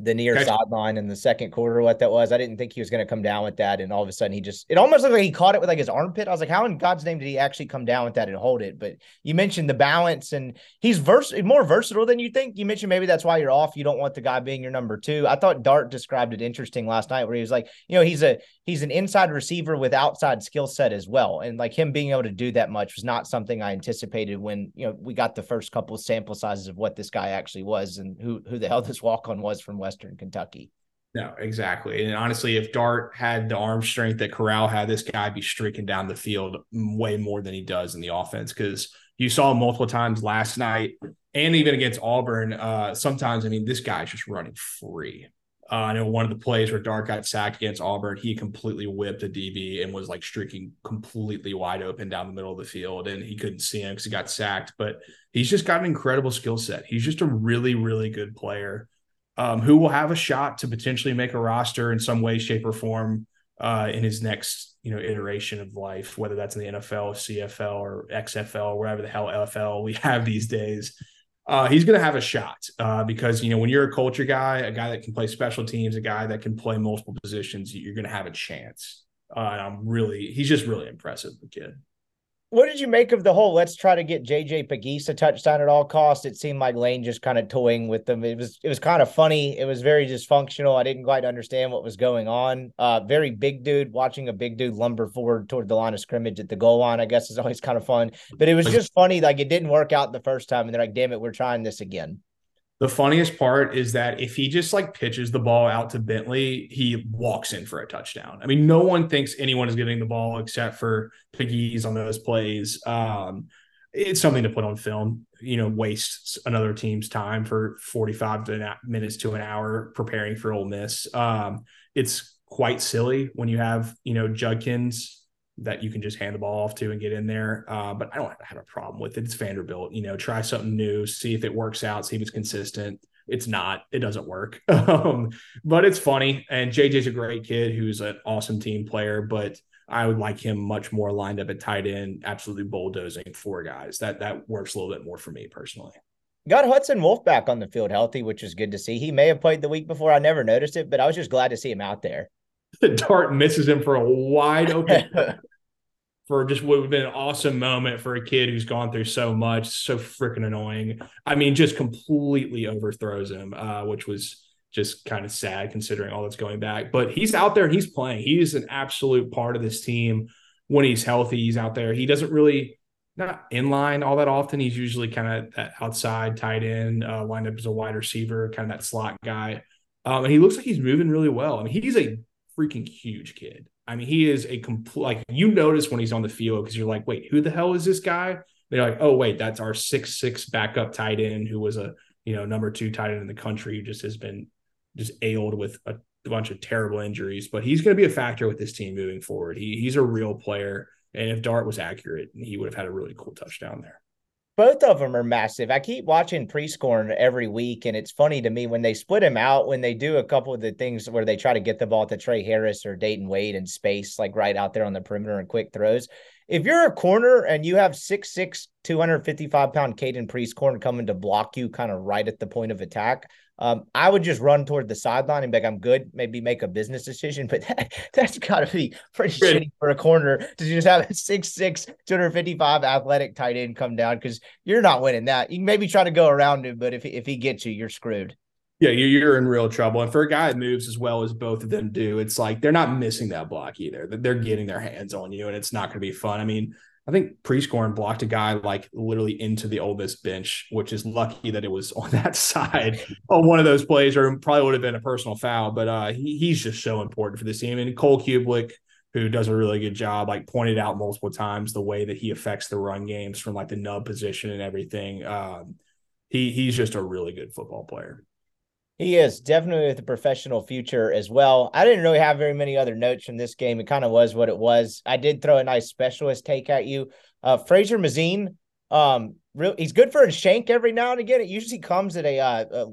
the near okay. sideline in the second quarter, what that was. I didn't think he was going to come down with that. And all of a sudden he just, it almost looked like he caught it with like his armpit. I was like, how in God's name did he actually come down with that and hold it? But you mentioned the balance and he's vers- more versatile than you think. You mentioned maybe that's why you're off. You don't want the guy being your number two. I thought Dart described it interesting last night where he was like, you know, he's a, he's an inside receiver with outside skill set as well. And like him being able to do that much was not something I anticipated when, you know, we got the first couple of sample sizes of what this guy actually was and who, who the hell this walk on was from Western Kentucky. No, exactly. And honestly, if Dart had the arm strength that Corral had, this guy be streaking down the field way more than he does in the offense. Because you saw multiple times last night and even against Auburn. Uh, sometimes, I mean, this guy's just running free. Uh, I know one of the plays where Dart got sacked against Auburn, he completely whipped a DB and was like streaking completely wide open down the middle of the field, and he couldn't see him because he got sacked. But he's just got an incredible skill set. He's just a really, really good player um, who will have a shot to potentially make a roster in some way, shape, or form uh, in his next you know iteration of life, whether that's in the NFL, CFL, or XFL, or wherever the hell NFL we have these days. Uh, he's going to have a shot uh, because you know when you're a culture guy, a guy that can play special teams, a guy that can play multiple positions, you're going to have a chance. Uh, and I'm really, he's just really impressive, the kid what did you make of the whole let's try to get JJ Pegues a touchdown at all costs? It seemed like Lane just kind of toying with them. It was it was kind of funny. It was very dysfunctional. I didn't quite understand what was going on. Uh very big dude watching a big dude lumber forward toward the line of scrimmage at the goal line, I guess is always kind of fun. But it was just funny, like it didn't work out the first time, and they're like, damn it, we're trying this again. The funniest part is that if he just like pitches the ball out to Bentley, he walks in for a touchdown. I mean, no one thinks anyone is getting the ball except for Pegues on those plays. Um, it's something to put on film, you know, wastes another team's time for 45 minutes to an hour preparing for Ole Miss. Um, it's quite silly when you have, you know, Judkins that you can just hand the ball off to and get in there. Uh, but I don't have a problem with it. It's Vanderbilt. You know, try something new, see if it works out, see if it's consistent. It's not. It doesn't work. um, but it's funny. And JJ's a great kid who's an awesome team player. But I would like him much more lined up at tight end, absolutely bulldozing four guys. That that works a little bit more for me personally. Got Hudson Wolfe back on the field healthy, which is good to see. He may have played the week before. I never noticed it, but I was just glad to see him out there. The dart misses him for a wide open for just what would have been an awesome moment for a kid who's gone through so much, so freaking annoying. I mean, just completely overthrows him, uh, which was just kind of sad considering all that's going back. But he's out there and he's playing. He's an absolute part of this team when he's healthy. He's out there. He doesn't really not in line all that often. He's usually kind of that outside tight end, uh, lined up as a wide receiver, kind of that slot guy. Um, and he looks like he's moving really well. I mean, he's a freaking huge kid. I mean, he is a complete like you notice when he's on the field because you're like, wait, who the hell is this guy? They're like, oh wait, that's our six six backup tight end who was a you know number two tight end in the country who just has been just ailed with a bunch of terrible injuries. But he's going to be a factor with this team moving forward. He he's a real player, and if Dart was accurate, he would have had a really cool touchdown there both of them are massive. I keep watching Prieskorn every week, and it's funny to me when they split him out, when they do a couple of the things where they try to get the ball to Trey Harris or Dayton Wade in space, like right out there on the perimeter and quick throws. If you're a corner and you have 6'6, 255 pound Caden Prieskorn coming to block you kind of right at the point of attack, um, I would just run toward the sideline and be like, I'm good, maybe make a business decision. But that, that's got to be pretty shitty for a corner to just have a 6'6, 255 athletic tight end come down because you're not winning that. You can maybe try to go around him, but if, if he gets you, you're screwed. Yeah, you're in real trouble. And for a guy that moves as well as both of them do, it's like they're not missing that block either. They're getting their hands on you, and it's not going to be fun. I mean, I think Prieskorn blocked a guy like literally into the Miss bench, which is lucky that it was on that side on one of those plays, or probably would have been a personal foul. But uh, he, he's just so important for this team. And Cole Cubelic, who does a really good job, like pointed out multiple times the way that he affects the run games from like the nub position and everything. Um, he he's just a really good football player. He is definitely with a professional future as well. I didn't really have very many other notes from this game. It kind of was what it was. I did throw a nice specialist take at you. Uh, Fraser Masin, um, real, he's good for a shank every now and again. It usually comes at a, uh, a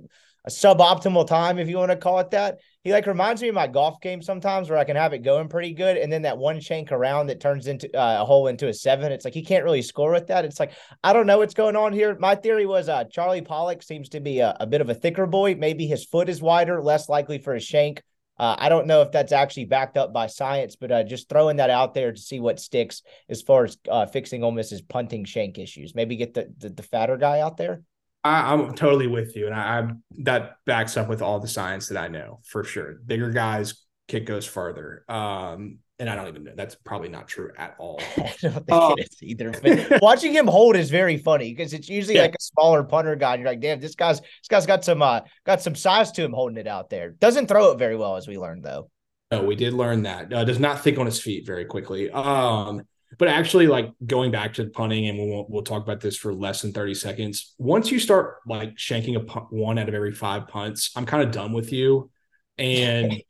a suboptimal time, if you want to call it that. He like reminds me of my golf game sometimes where I can have it going pretty good. And then that one shank around that turns into uh, a hole into a seven. It's like he can't really score with that. It's like, I don't know what's going on here. My theory was uh, Charlie Pollock seems to be a, a bit of a thicker boy. Maybe his foot is wider, less likely for a shank. Uh, I don't know if that's actually backed up by science, but uh, just throwing that out there to see what sticks as far as uh, fixing Ole Miss's punting shank issues. Maybe get the, the, the fatter guy out there. I, am totally with you, and I, I, that backs up with all the science that I know for sure. Bigger guys kick goes further. Um, and I don't even know that's probably not true at all. I don't think um, it is either. But watching him hold is very funny because it's usually yeah. like a smaller punter guy. You're like, damn, this guy's this guy's got some uh got some size to him holding it out there. Doesn't throw it very well, as we learned though. No, we did learn that. Uh, does not think on his feet very quickly. Um, but actually, like going back to punting, and we'll we'll talk about this for less than thirty seconds. Once you start like shanking a punt, one out of every five punts, I'm kind of done with you. And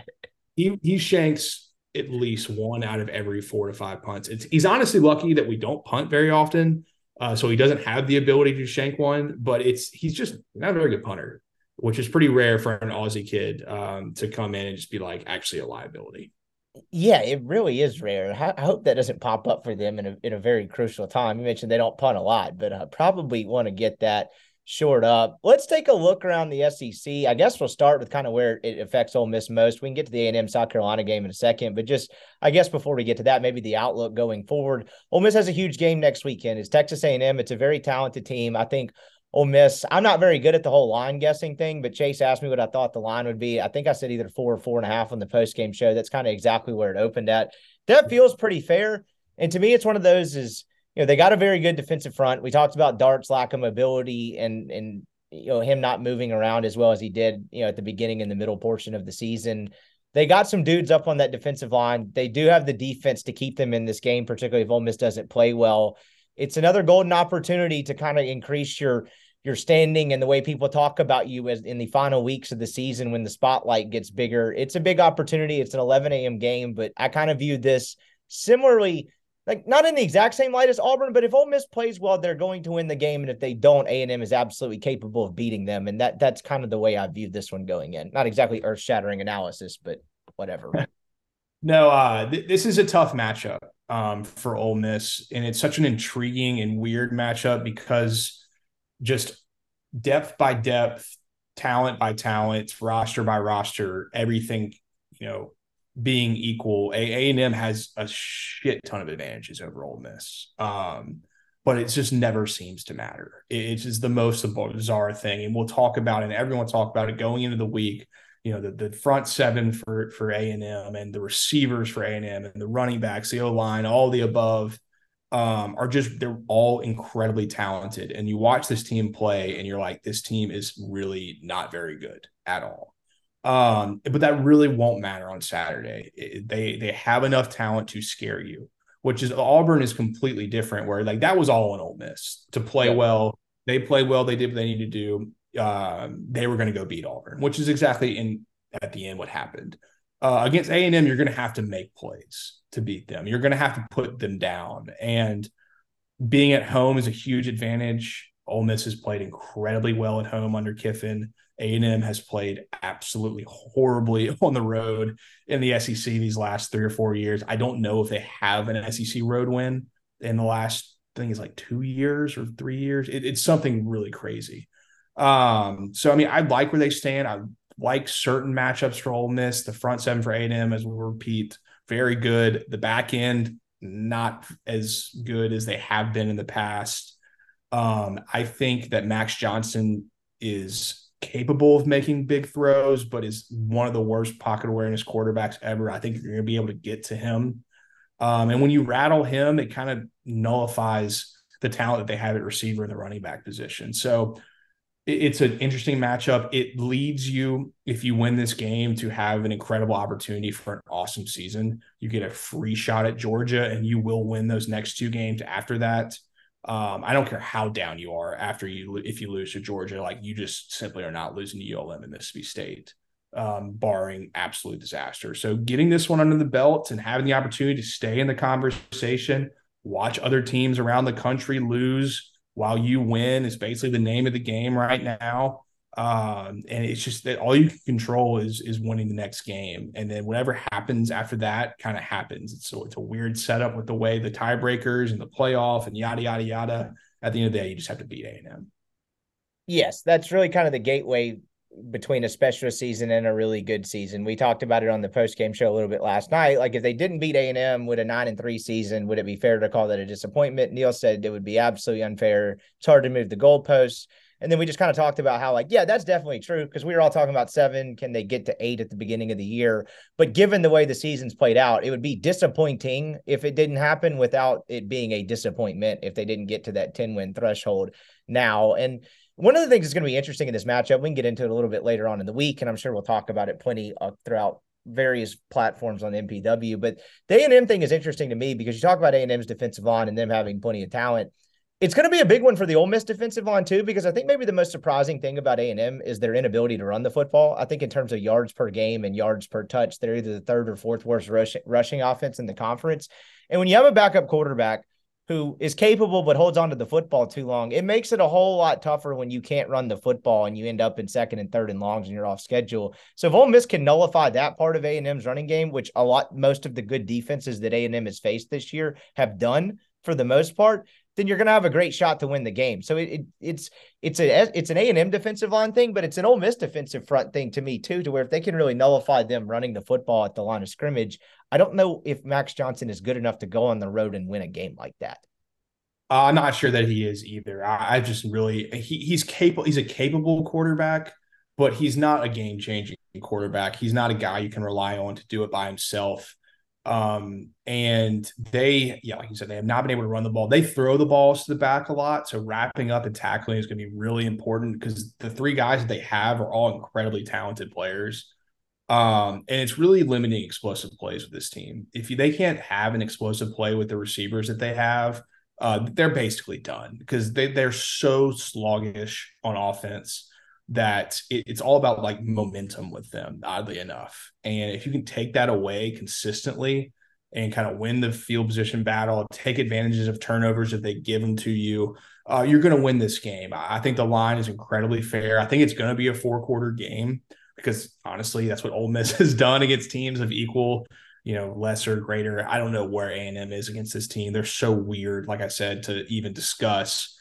he he shanks at least one out of every four to five punts. It's he's honestly lucky that we don't punt very often, uh, so he doesn't have the ability to shank one. But it's he's just not a very good punter, which is pretty rare for an Aussie kid um, to come in and just be like actually a liability yeah, it really is rare. I hope that doesn't pop up for them in a in a very crucial time. You mentioned they don't punt a lot, but uh, probably want to get that short up. Let's take a look around the SEC. I guess we'll start with kind of where it affects Ole Miss most. We can get to the A&M South Carolina game in a second, but just I guess before we get to that, maybe the outlook going forward. Ole Miss has a huge game next weekend. It's Texas A&M. It's a very talented team. I think Ole Miss. I'm not very good at the whole line guessing thing, but Chase asked me what I thought the line would be. I think I said either four or four and a half on the post game show. That's kind of exactly where it opened at. That feels pretty fair. And to me, it's one of those is you know they got a very good defensive front. We talked about Dart's lack of mobility and and you know him not moving around as well as he did you know at the beginning and the middle portion of the season. They got some dudes up on that defensive line. They do have the defense to keep them in this game, particularly if Ole Miss doesn't play well it's another golden opportunity to kind of increase your your standing and the way people talk about you as in the final weeks of the season when the spotlight gets bigger. It's a big opportunity. It's an 11 a.m. game, but I kind of view this similarly, like not in the exact same light as Auburn, but if Ole Miss plays well, they're going to win the game, and if they don't, A and M is absolutely capable of beating them, and that that's kind of the way I view this one going in. Not exactly earth shattering analysis, but whatever. No, uh, th- this is a tough matchup um, for Ole Miss, and it's such an intriguing and weird matchup because just depth by depth, talent by talent, roster by roster, everything you know being equal, A and M has a shit ton of advantages over Ole Miss. Um, but it just never seems to matter. It's just the most bizarre thing, and we'll talk about it. And everyone will talk about it going into the week you know the, the front seven for for A and M and the receivers for A and M and the running backs, the O line, all the above um, are just they're all incredibly talented. And you watch this team play, and you're like, this team is really not very good at all. Um, but that really won't matter on Saturday. It, they they have enough talent to scare you, which is Auburn is completely different. Where like that was all in Ole Miss to play well. They played well. They did what they needed to do uh, they were going to go beat Auburn, which is exactly in at the end what happened. Uh, against A and M, you're going to have to make plays to beat them. You're going to have to put them down, and being at home is a huge advantage. Ole Miss has played incredibly well at home under Kiffin. A&M has played absolutely horribly on the road in the SEC these last three or four years. I don't know if they have an SEC road win in the last thing is like two years or three years. It, it's something really crazy. Um, so I mean, I like where they stand. I like certain matchups for Ole Miss. The front seven for A&M, as we'll repeat, very good. The back end, not as good as they have been in the past. Um, I think that Max Johnson is capable of making big throws, but is one of the worst pocket awareness quarterbacks ever. I think you're going to be able to get to him. Um, and when you rattle him, it kind of nullifies the talent that they have at receiver in the running back position. So it's an interesting matchup. It leads you, if you win this game, to have an incredible opportunity for an awesome season. You get a free shot at Georgia, and you will win those next two games after that. Um, I don't care how down you are after you if you lose to Georgia, like you just simply are not losing to ULM and Mississippi State, um, barring absolute disaster. So getting this one under the belt and having the opportunity to stay in the conversation, watch other teams around the country lose while you win is basically the name of the game right now. Um, and it's just that all you can control is is winning the next game, and then whatever happens after that kind of happens. So it's a weird setup with the way the tiebreakers and the playoff and yada yada yada. At the end of the day, you just have to beat A and M. Yes, that's really kind of the gateway between a special season and a really good season. We talked about it on the post game show a little bit last night. Like if they didn't beat A and M with a nine and three season, would it be fair to call that a disappointment? Neil said it would be absolutely unfair. It's hard to move the goalposts. And then we just kind of talked about how, like, yeah, that's definitely true because we were all talking about seven. Can they get to eight at the beginning of the year? But given the way the season's played out, it would be disappointing if it didn't happen without it being a disappointment if they didn't get to that 10 win threshold now. And one of the things that's going to be interesting in this matchup, we can get into it a little bit later on in the week, and I'm sure we'll talk about it plenty uh, throughout various platforms on MPW. But the A&M thing is interesting to me because you talk about A&M's defensive line and them having plenty of talent. It's going to be a big one for the Ole Miss defensive line too, because I think maybe the most surprising thing about A&M is their inability to run the football. I think in terms of yards per game and yards per touch, they're either the third or fourth worst rushing, rushing offense in the conference. And when you have a backup quarterback who is capable but holds on to the football too long, it makes it a whole lot tougher when you can't run the football and you end up in second and third and longs and you're off schedule. So Ole Miss can nullify that part of A&M's running game, which a lot most of the good defenses that A&M has faced this year have done for the most part, then you're going to have a great shot to win the game. So it, it it's it's a it's an A and M defensive line thing, but it's an Ole Miss defensive front thing to me too. To where if they can really nullify them running the football at the line of scrimmage, I don't know if Max Johnson is good enough to go on the road and win a game like that. Uh, I'm not sure that he is either. I, I just really he, he's capable. He's a capable quarterback, but he's not a game changing quarterback. He's not a guy you can rely on to do it by himself. Um, and they, yeah, like you said, they have not been able to run the ball. They throw the balls to the back a lot. So wrapping up and tackling is going to be really important because the three guys that they have are all incredibly talented players. Um, and it's really limiting explosive plays with this team. If you, they can't have an explosive play with the receivers that they have, uh, they're basically done because they, they're so sluggish on offense that it, it's all about like momentum with them, oddly enough. And if you can take that away consistently and kind of win the field position battle, take advantages of turnovers if they give them to you, uh, you're going to win this game. I think the line is incredibly fair. I think it's going to be a four quarter game because honestly, that's what Ole Miss has done against teams of equal you know, lesser, greater. I don't know where A and M is against this team. They're so weird, like I said, to even discuss.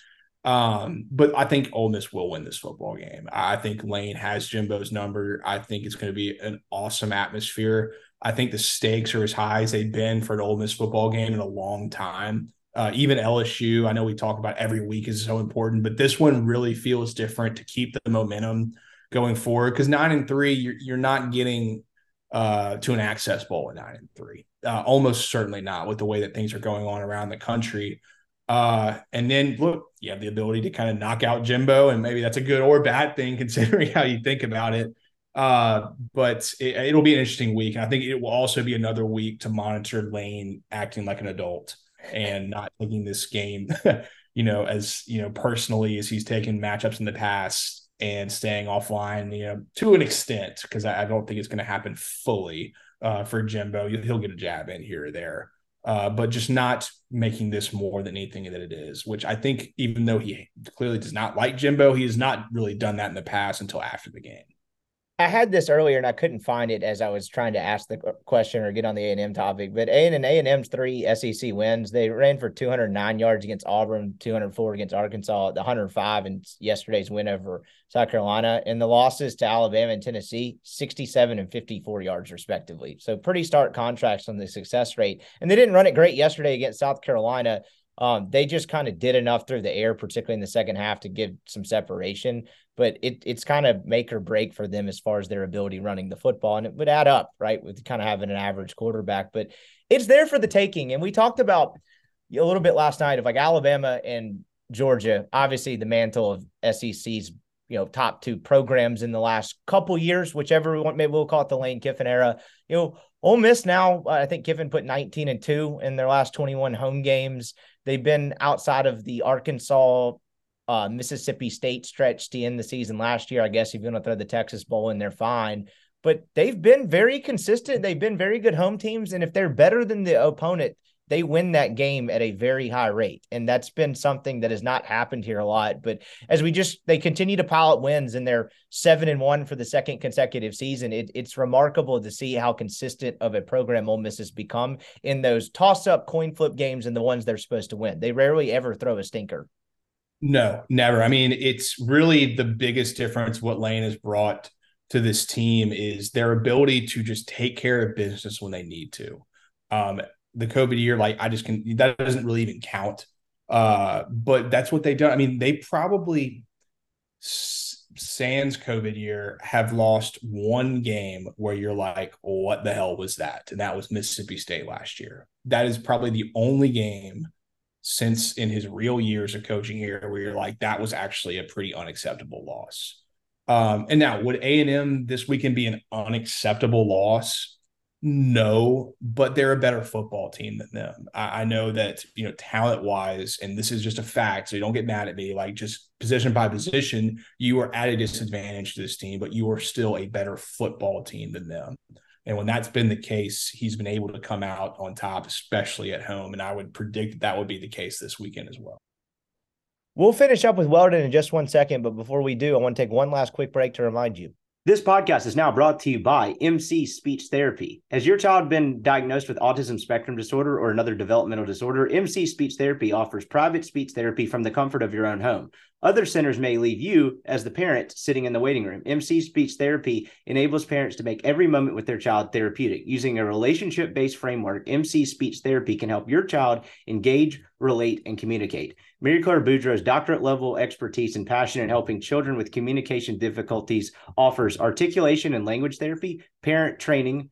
Um, but I think Ole Miss will win this football game. I think Lane has Jimbo's number. I think it's going to be an awesome atmosphere. I think the stakes are as high as they've been for an Ole Miss football game in a long time. Uh, even LSU, I know we talk about every week is so important, but this one really feels different to keep the momentum going forward because nine and three, you're, you're not getting uh, to an access bowl at nine and three. Uh, almost certainly not with the way that things are going on around the country. Uh, and then look, you have the ability to kind of knock out Jimbo, and maybe that's a good or bad thing considering how you think about it. Uh, but it, will be an interesting week. And I think it will also be another week to monitor Lane acting like an adult and not taking this game, you know, as you know, personally as he's taken matchups in the past and staying offline, you know, to an extent, because I, I, don't think it's going to happen fully uh, for Jimbo. He'll get a jab in here or there uh, but just not making this more than anything that it is, which I think, even though he clearly does not like Jimbo, he has not really done that in the past until after the game. I had this earlier and I couldn't find it as I was trying to ask the question or get on the A and M topic. But A and A and M's three SEC wins. They ran for 209 yards against Auburn, 204 against Arkansas, the 105 in yesterday's win over South Carolina, and the losses to Alabama and Tennessee, 67 and 54 yards respectively. So pretty stark contrast on the success rate. And they didn't run it great yesterday against South Carolina. Um, they just kind of did enough through the air, particularly in the second half, to give some separation. But it, it's kind of make or break for them as far as their ability running the football, and it would add up, right, with kind of having an average quarterback. But it's there for the taking. And we talked about a little bit last night of like Alabama and Georgia. Obviously, the mantle of SEC's you know top two programs in the last couple years, whichever one maybe we'll call it the Lane Kiffin era. You know, Ole Miss now, I think Kiffin put 19 and two in their last 21 home games. They've been outside of the Arkansas, uh, Mississippi State stretch to end the season last year. I guess if you want to throw the Texas Bowl in, they're fine. But they've been very consistent. They've been very good home teams. And if they're better than the opponent, they win that game at a very high rate. And that's been something that has not happened here a lot. But as we just they continue to pile up wins and they're seven and one for the second consecutive season, it, it's remarkable to see how consistent of a program Ole Miss has become in those toss-up coin flip games and the ones they're supposed to win. They rarely ever throw a stinker. No, never. I mean, it's really the biggest difference what Lane has brought to this team is their ability to just take care of business when they need to. Um, the COVID year, like I just can that doesn't really even count. Uh, but that's what they've done. I mean, they probably sans COVID year have lost one game where you're like, what the hell was that? And that was Mississippi State last year. That is probably the only game since in his real years of coaching here where you're like, that was actually a pretty unacceptable loss. Um, and now would A and M this weekend be an unacceptable loss? No, but they're a better football team than them. I, I know that, you know, talent wise, and this is just a fact, so you don't get mad at me, like just position by position, you are at a disadvantage to this team, but you are still a better football team than them. And when that's been the case, he's been able to come out on top, especially at home. And I would predict that, that would be the case this weekend as well. We'll finish up with Weldon in just one second. But before we do, I want to take one last quick break to remind you this podcast is now brought to you by MC Speech Therapy. Has your child been diagnosed with autism spectrum disorder or another developmental disorder? MC Speech Therapy offers private speech therapy from the comfort of your own home. Other centers may leave you, as the parent, sitting in the waiting room. MC Speech Therapy enables parents to make every moment with their child therapeutic. Using a relationship based framework, MC Speech Therapy can help your child engage, relate, and communicate. Mary Claire Boudreau's doctorate level expertise and passion in helping children with communication difficulties offers articulation and language therapy, parent training,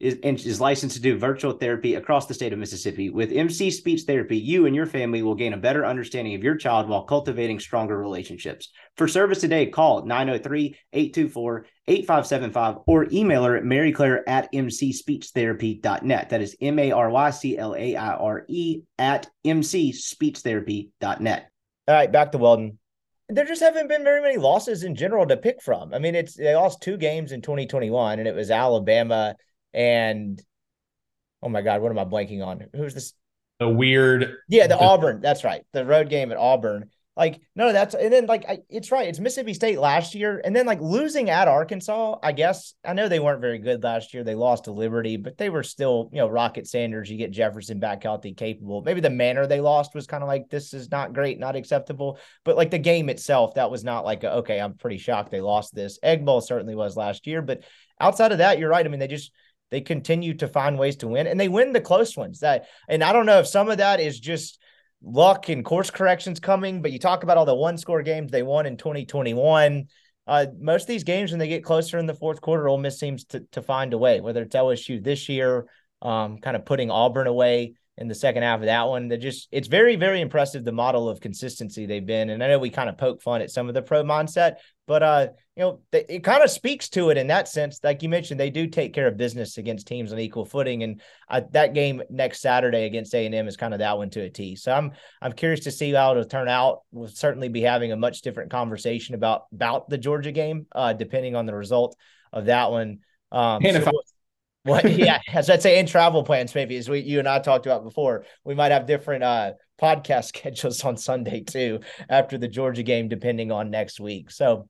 is, is licensed to do virtual therapy across the state of Mississippi. With MC Speech Therapy, you and your family will gain a better understanding of your child while cultivating stronger relationships. For service today, call 903 824 8575 or email her at maryclaire at mcspeechtherapy.net. That is M A R Y C L A I R E at mcspeechtherapy.net. All right, back to Weldon there just haven't been very many losses in general to pick from. I mean, it's they lost two games in 2021, and it was Alabama and oh my god, what am I blanking on? Who's this? The weird. Yeah, the, the Auburn. That's right. The road game at Auburn. Like, no, that's and then like I, it's right. It's Mississippi State last year, and then like losing at Arkansas. I guess I know they weren't very good last year. They lost to Liberty, but they were still, you know, Rocket Sanders. You get Jefferson back healthy, capable. Maybe the manner they lost was kind of like this is not great, not acceptable. But like the game itself, that was not like a, okay. I'm pretty shocked they lost this. Egg Bowl certainly was last year, but outside of that, you're right. I mean, they just they continue to find ways to win, and they win the close ones. That and I don't know if some of that is just luck and course corrections coming, but you talk about all the one score games they won in 2021. Uh, most of these games, when they get closer in the fourth quarter, Ole Miss seems to, to find a way, whether it's LSU this year, um, kind of putting Auburn away in the second half of that one. That just it's very, very impressive the model of consistency they've been. And I know we kind of poke fun at some of the pro mindset, but uh, you know, they, it kind of speaks to it in that sense. Like you mentioned, they do take care of business against teams on equal footing, and that game next Saturday against A and M is kind of that one to a T. So I'm I'm curious to see how it'll turn out. We'll certainly be having a much different conversation about about the Georgia game, uh, depending on the result of that one. Um, and so if I, what? Yeah, as I'd say, in travel plans, maybe as we you and I talked about before, we might have different uh podcast schedules on Sunday too after the Georgia game, depending on next week. So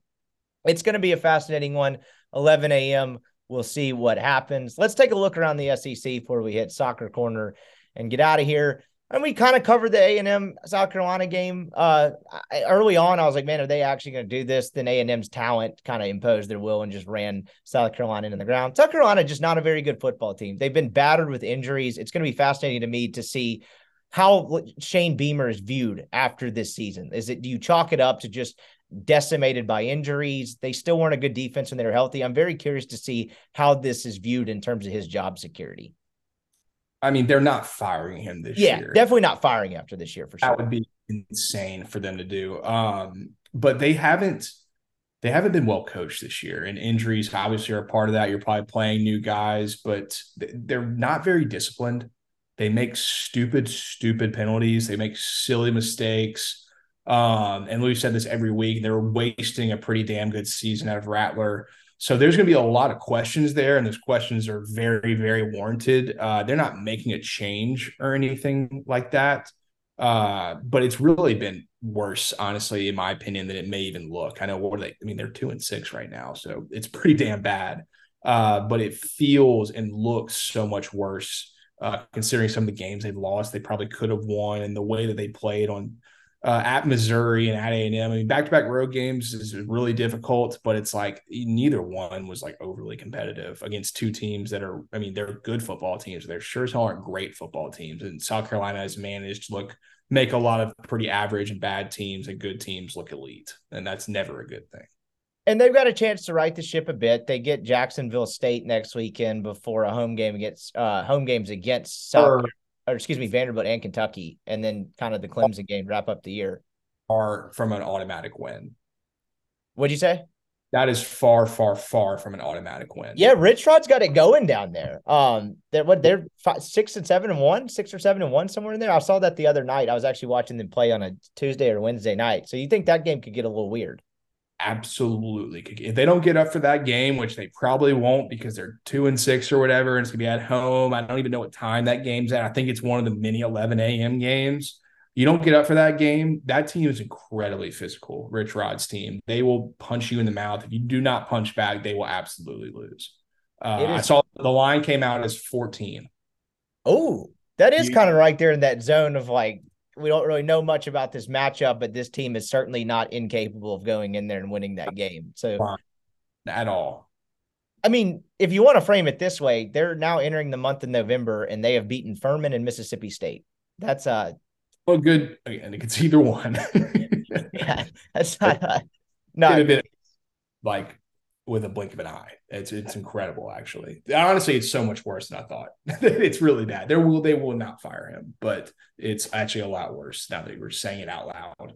it's going to be a fascinating one. 11 a.m. We'll see what happens. Let's take a look around the SEC before we hit soccer corner and get out of here. And we kind of covered the A and M South Carolina game uh, early on. I was like, man, are they actually going to do this? Then A and M's talent kind of imposed their will and just ran South Carolina into the ground. South Carolina just not a very good football team. They've been battered with injuries. It's going to be fascinating to me to see how Shane Beamer is viewed after this season. Is it do you chalk it up to just decimated by injuries? They still weren't a good defense when they were healthy. I'm very curious to see how this is viewed in terms of his job security. I mean, they're not firing him this yeah, year. definitely not firing after this year for sure. That would be insane for them to do. Um, but they haven't they haven't been well coached this year, and injuries obviously are part of that. You're probably playing new guys, but they're not very disciplined. They make stupid, stupid penalties. They make silly mistakes. Um, and Louis said this every week. They're wasting a pretty damn good season out of Rattler. So there's going to be a lot of questions there, and those questions are very, very warranted. Uh, they're not making a change or anything like that. Uh, but it's really been worse, honestly, in my opinion, than it may even look. I know what are they? I mean, they're two and six right now, so it's pretty damn bad. Uh, but it feels and looks so much worse uh, considering some of the games they've lost. They probably could have won, and the way that they played on uh, at Missouri and at A and M. I mean, back to back road games is really difficult, but it's like neither one was like overly competitive against two teams that are. I mean, they're good football teams. They're sure as hell aren't great football teams. And South Carolina has managed to look make a lot of pretty average and bad teams and good teams look elite, and that's never a good thing and they've got a chance to right the ship a bit. They get Jacksonville State next weekend before a home game against uh, home games against South, or, or excuse me, Vanderbilt and Kentucky, and then kind of the Clemson game wrap up the year. Are from an automatic win. What'd you say? That is far, far, far from an automatic win. Yeah, Rich Rod's got it going down there. Um, they're what they're five, six and seven and one, six or seven and one somewhere in there. I saw that the other night. I was actually watching them play on a Tuesday or Wednesday night. So you think that game could get a little weird? Absolutely if they don't get up for that game which they probably won't because they're two and six or whatever and it's gonna be at home i don't even know what time that game's at. I think it's one of the mini 11 a.m games. You don't get up for that game that team is incredibly physical rich rod's team. They will punch you in the mouth. If you do not punch back they will absolutely lose. Uh, i saw the line came out as 14 oh that is kind of right there in that zone of like we don't really know much about this matchup, but this team is certainly not incapable of going in there and winning that game. So at all. I mean, if you want to frame it this way, they're now entering the month of November and they have beaten Furman and Mississippi State. That's uh well good again, it's either one. yeah, that's not uh, not like with a blink of an eye. It's it's incredible, actually. Honestly, it's so much worse than I thought. it's really bad. There will they will not fire him, but it's actually a lot worse now that we're saying it out loud.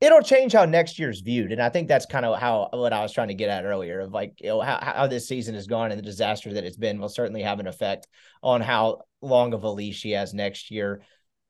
It'll change how next year's viewed, and I think that's kind of how what I was trying to get at earlier of like you know how, how this season has gone and the disaster that it's been will certainly have an effect on how long of a leash he has next year.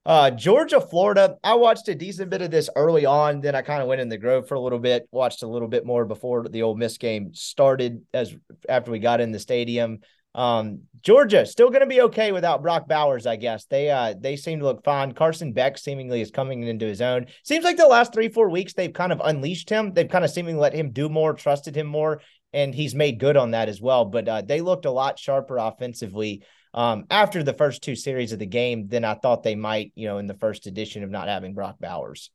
Uh, Georgia, Florida. I watched a decent bit of this early on. Then I kind of went in the Grove for a little bit. Watched a little bit more before the Ole Miss game started. As after we got in the stadium, Um, Georgia still going to be okay without Brock Bowers, I guess. They uh they seem to look fine. Carson Beck seemingly is coming into his own. Seems like the last three four weeks they've kind of unleashed him. They've kind of seemingly let him do more, trusted him more, and he's made good on that as well. But uh, they looked a lot sharper offensively um, after the first two series of the game than I thought they might. You know, in the first edition of not having Brock Bowers.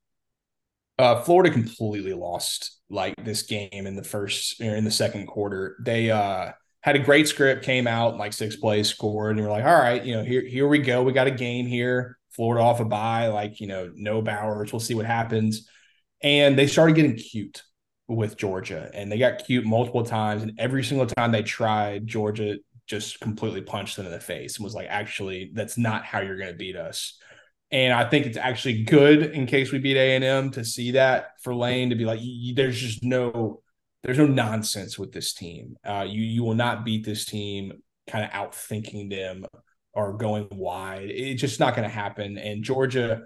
Uh, Florida completely lost like this game in the first or in the second quarter. They uh had a great script, came out like six plays, scored, and we're like, all right, you know, here here we go. We got a game here. Florida off a bye, like you know, no Bowers. We'll see what happens. And they started getting cute with Georgia, and they got cute multiple times. And every single time they tried, Georgia just completely punched them in the face and was like, actually, that's not how you're going to beat us. And I think it's actually good in case we beat A and M to see that for Lane to be like, there's just no, there's no nonsense with this team. Uh, you you will not beat this team kind of out thinking them or going wide. It's just not going to happen. And Georgia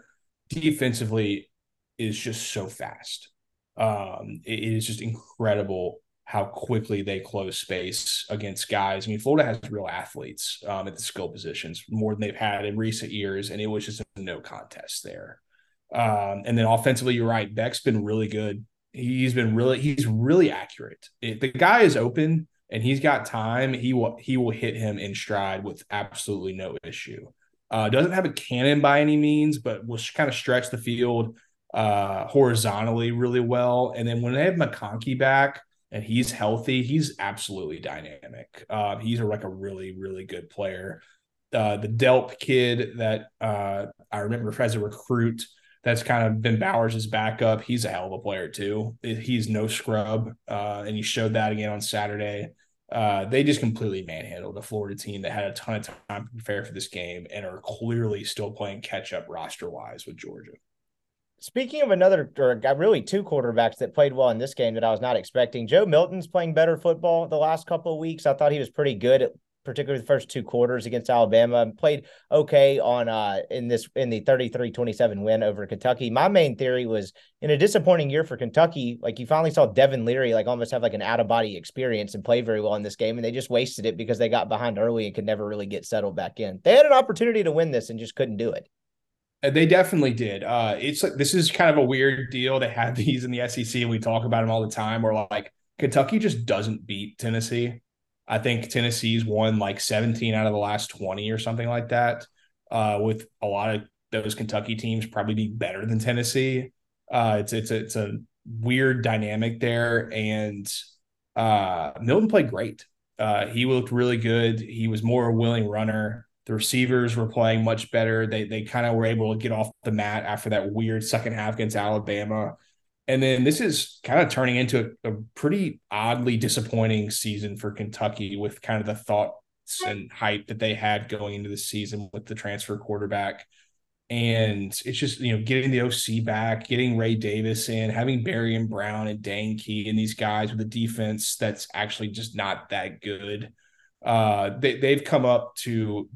defensively is just so fast. Um, it is just incredible how quickly they close space against guys. I mean, Florida has real athletes um, at the skill positions more than they've had in recent years, and it was just a no contest there. Um, and then offensively, you're right. Beck's been really good. He's been really he's really accurate. If the guy is open and he's got time, he will he will hit him in stride with absolutely no issue. Uh, doesn't have a cannon by any means, but will kind of stretch the field uh, horizontally really well. And then when they have McConkey back, and he's healthy, he's absolutely dynamic. Uh, he's a, like a really, really good player. Uh, the Delp kid that uh, I remember as a recruit that's kind of been Bowers' backup. He's a hell of a player too. He's no scrub, uh, and he showed that again on Saturday. Uh, they just completely manhandled the Florida team that had a ton of time to prepare for this game and are clearly still playing catch up roster wise with Georgia. Speaking of another, or really two quarterbacks that played well in this game that I was not expecting, Joe Milton's playing better football the last couple of weeks. I thought he was pretty good, at, particularly the first two quarters against Alabama. Played okay on uh in this in the 33-27 win over Kentucky. My main theory was in a disappointing year for Kentucky, like you finally saw Devin Leary like almost have like an out of body experience and play very well in this game, and they just wasted it because they got behind early and could never really get settled back in. They had an opportunity to win this and just couldn't do it. Uh, they definitely did. Uh, it's like this is kind of a weird deal. They have these in the SEC, and we talk about them all the time. Where like Kentucky just doesn't beat Tennessee. I think Tennessee's won like 17 out of the last 20 or something like that. Uh, with a lot of those Kentucky teams probably be better than Tennessee. Uh, it's it's a, it's a weird dynamic there, and uh, Milton played great. Uh, he looked really good. He was more a willing runner. The receivers were playing much better. They they kind of were able to get off the mat after that weird second half against Alabama. And then this is kind of turning into a, a pretty oddly disappointing season for Kentucky with kind of the thoughts and hype that they had going into the season with the transfer quarterback. And it's just, you know, getting the OC back, getting Ray Davis in, having Barion Brown and Dane Key and these guys with a defense that's actually just not that good. Uh, they, they've come up to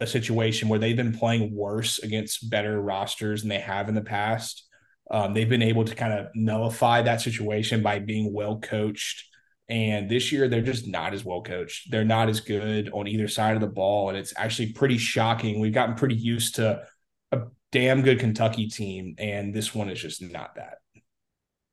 a situation where they've been playing worse against better rosters than they have in the past. Um, they've been able to kind of nullify that situation by being well coached. And this year, they're just not as well coached. They're not as good on either side of the ball. And it's actually pretty shocking. We've gotten pretty used to a damn good Kentucky team, and this one is just not that.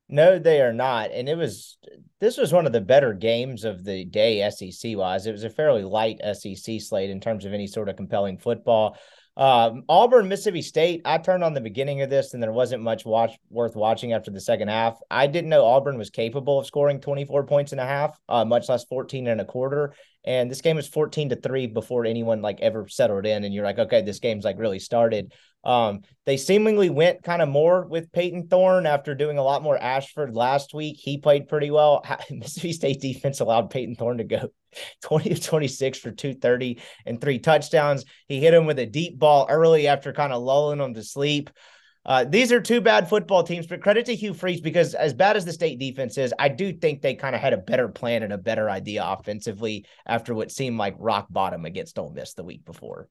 No, they are not. And it was this was one of the better games of the day SEC wise. It was a fairly light SEC slate in terms of any sort of compelling football. Um, Auburn, Mississippi State. I turned on the beginning of this, and there wasn't much watch worth watching after the second half. I didn't know Auburn was capable of scoring 24 points and a half, uh, much less 14 and a quarter. And this game was 14 to three before anyone like ever settled in. And you're like, okay, this game's like really started. Um, they seemingly went kind of more with Payton Thorne after doing a lot more Ashford last week. He played pretty well. Mississippi State defense allowed Payton Thorne to go 20 of 26 for 230 and three touchdowns. He hit him with a deep ball early after kind of lulling him to sleep. Uh, these are two bad football teams, but credit to Hugh Freeze because as bad as the state defense is, I do think they kind of had a better plan and a better idea offensively after what seemed like rock bottom against Ole Miss the week before.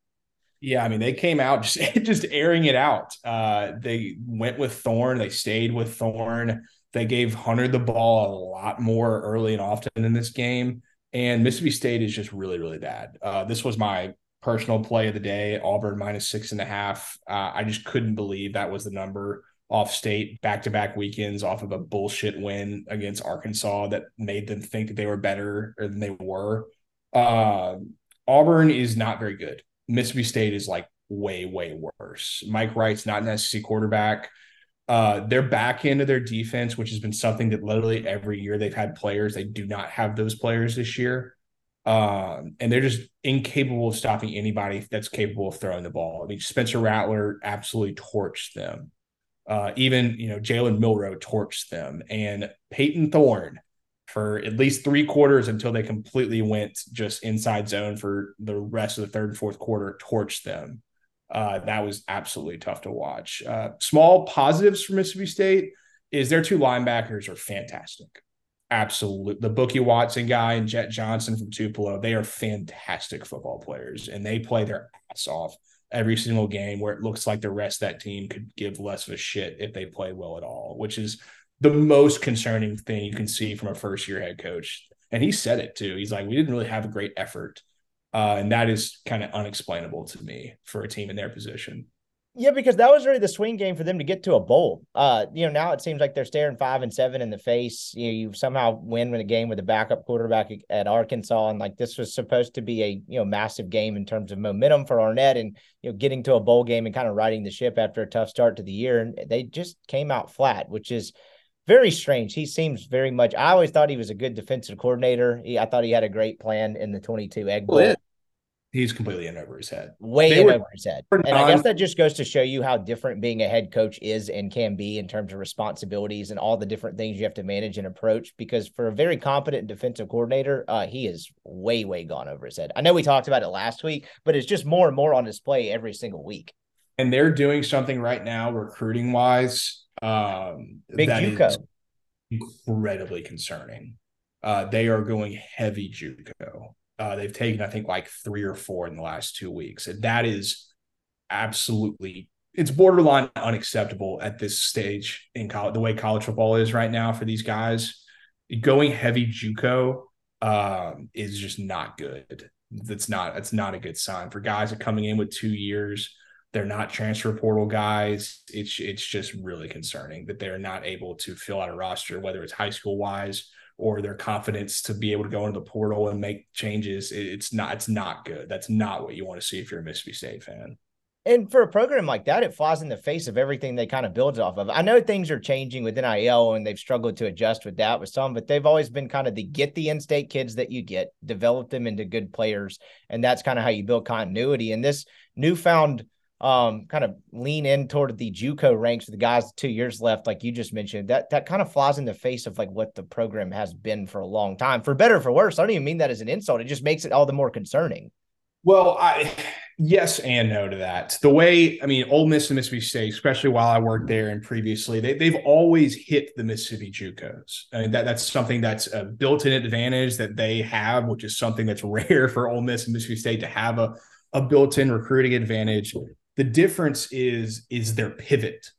Yeah, I mean, they came out just just airing it out. Uh, they went with Thorne. They stayed with Thorne. They gave Hunter the ball a lot more early and often in this game. And Mississippi State is just really, really bad. Uh, this was my personal play of the day Auburn minus six and a half. Uh, I just couldn't believe that was the number off state back to back weekends off of a bullshit win against Arkansas that made them think that they were better than they were. Uh, Auburn is not very good. Mississippi State is like way, way worse. Mike Wright's not an SEC quarterback. Uh, their back end of their defense, which has been something that literally every year they've had players, they do not have those players this year. Um, and they're just incapable of stopping anybody that's capable of throwing the ball. I mean, Spencer Rattler absolutely torched them. Uh, even you know Jalen Milroe torched them, and Payton Thorne for at least three quarters until they completely went just inside zone for the rest of the third and fourth quarter, torched them. Uh, that was absolutely tough to watch. Uh, small positives for Mississippi State is their two linebackers are fantastic. Absolutely. The Bookie Watson guy and Jett Johnson from Tupelo, they are fantastic football players and they play their ass off every single game where it looks like the rest of that team could give less of a shit if they play well at all, which is the most concerning thing you can see from a first year head coach. And he said it too. He's like, we didn't really have a great effort. Uh, and that is kind of unexplainable to me for a team in their position. Yeah, because that was really the swing game for them to get to a bowl. Uh, you know, now it seems like they're staring five and seven in the face. You know, you somehow win with a game with a backup quarterback at Arkansas, and like this was supposed to be a you know massive game in terms of momentum for Arnett, and you know getting to a bowl game and kind of riding the ship after a tough start to the year, and they just came out flat, which is very strange. He seems very much. I always thought he was a good defensive coordinator. He, I thought he had a great plan in the 22 Egg Bowl. Well, he's completely in over his head. Way they in were, over his head. And I guess that just goes to show you how different being a head coach is and can be in terms of responsibilities and all the different things you have to manage and approach. Because for a very competent defensive coordinator, uh, he is way, way gone over his head. I know we talked about it last week, but it's just more and more on display every single week. And they're doing something right now, recruiting wise, um, Big JUCO. incredibly concerning. Uh, they are going heavy JUCO. Uh, they've taken, I think, like three or four in the last two weeks, and that is absolutely it's borderline unacceptable at this stage in college. The way college football is right now for these guys, going heavy JUCO um, is just not good. That's not that's not a good sign for guys that coming in with two years they're not transfer portal guys. It's it's just really concerning that they're not able to fill out a roster, whether it's high school wise or their confidence to be able to go into the portal and make changes. It's not it's not good. That's not what you want to see if you're a Mississippi State fan. And for a program like that, it flies in the face of everything they kind of builds off of. I know things are changing with NIL and they've struggled to adjust with that with some, but they've always been kind of the get the in-state kids that you get, develop them into good players, and that's kind of how you build continuity. And this newfound um, kind of lean in toward the JUCO ranks, for the guys two years left, like you just mentioned, that that kind of flies in the face of like what the program has been for a long time, for better or for worse. I don't even mean that as an insult; it just makes it all the more concerning. Well, I yes and no to that. The way I mean, Ole Miss and Mississippi State, especially while I worked there and previously, they they've always hit the Mississippi JUCOs. I mean, that that's something that's a built-in advantage that they have, which is something that's rare for Ole Miss and Mississippi State to have a a built-in recruiting advantage. The difference is is their pivot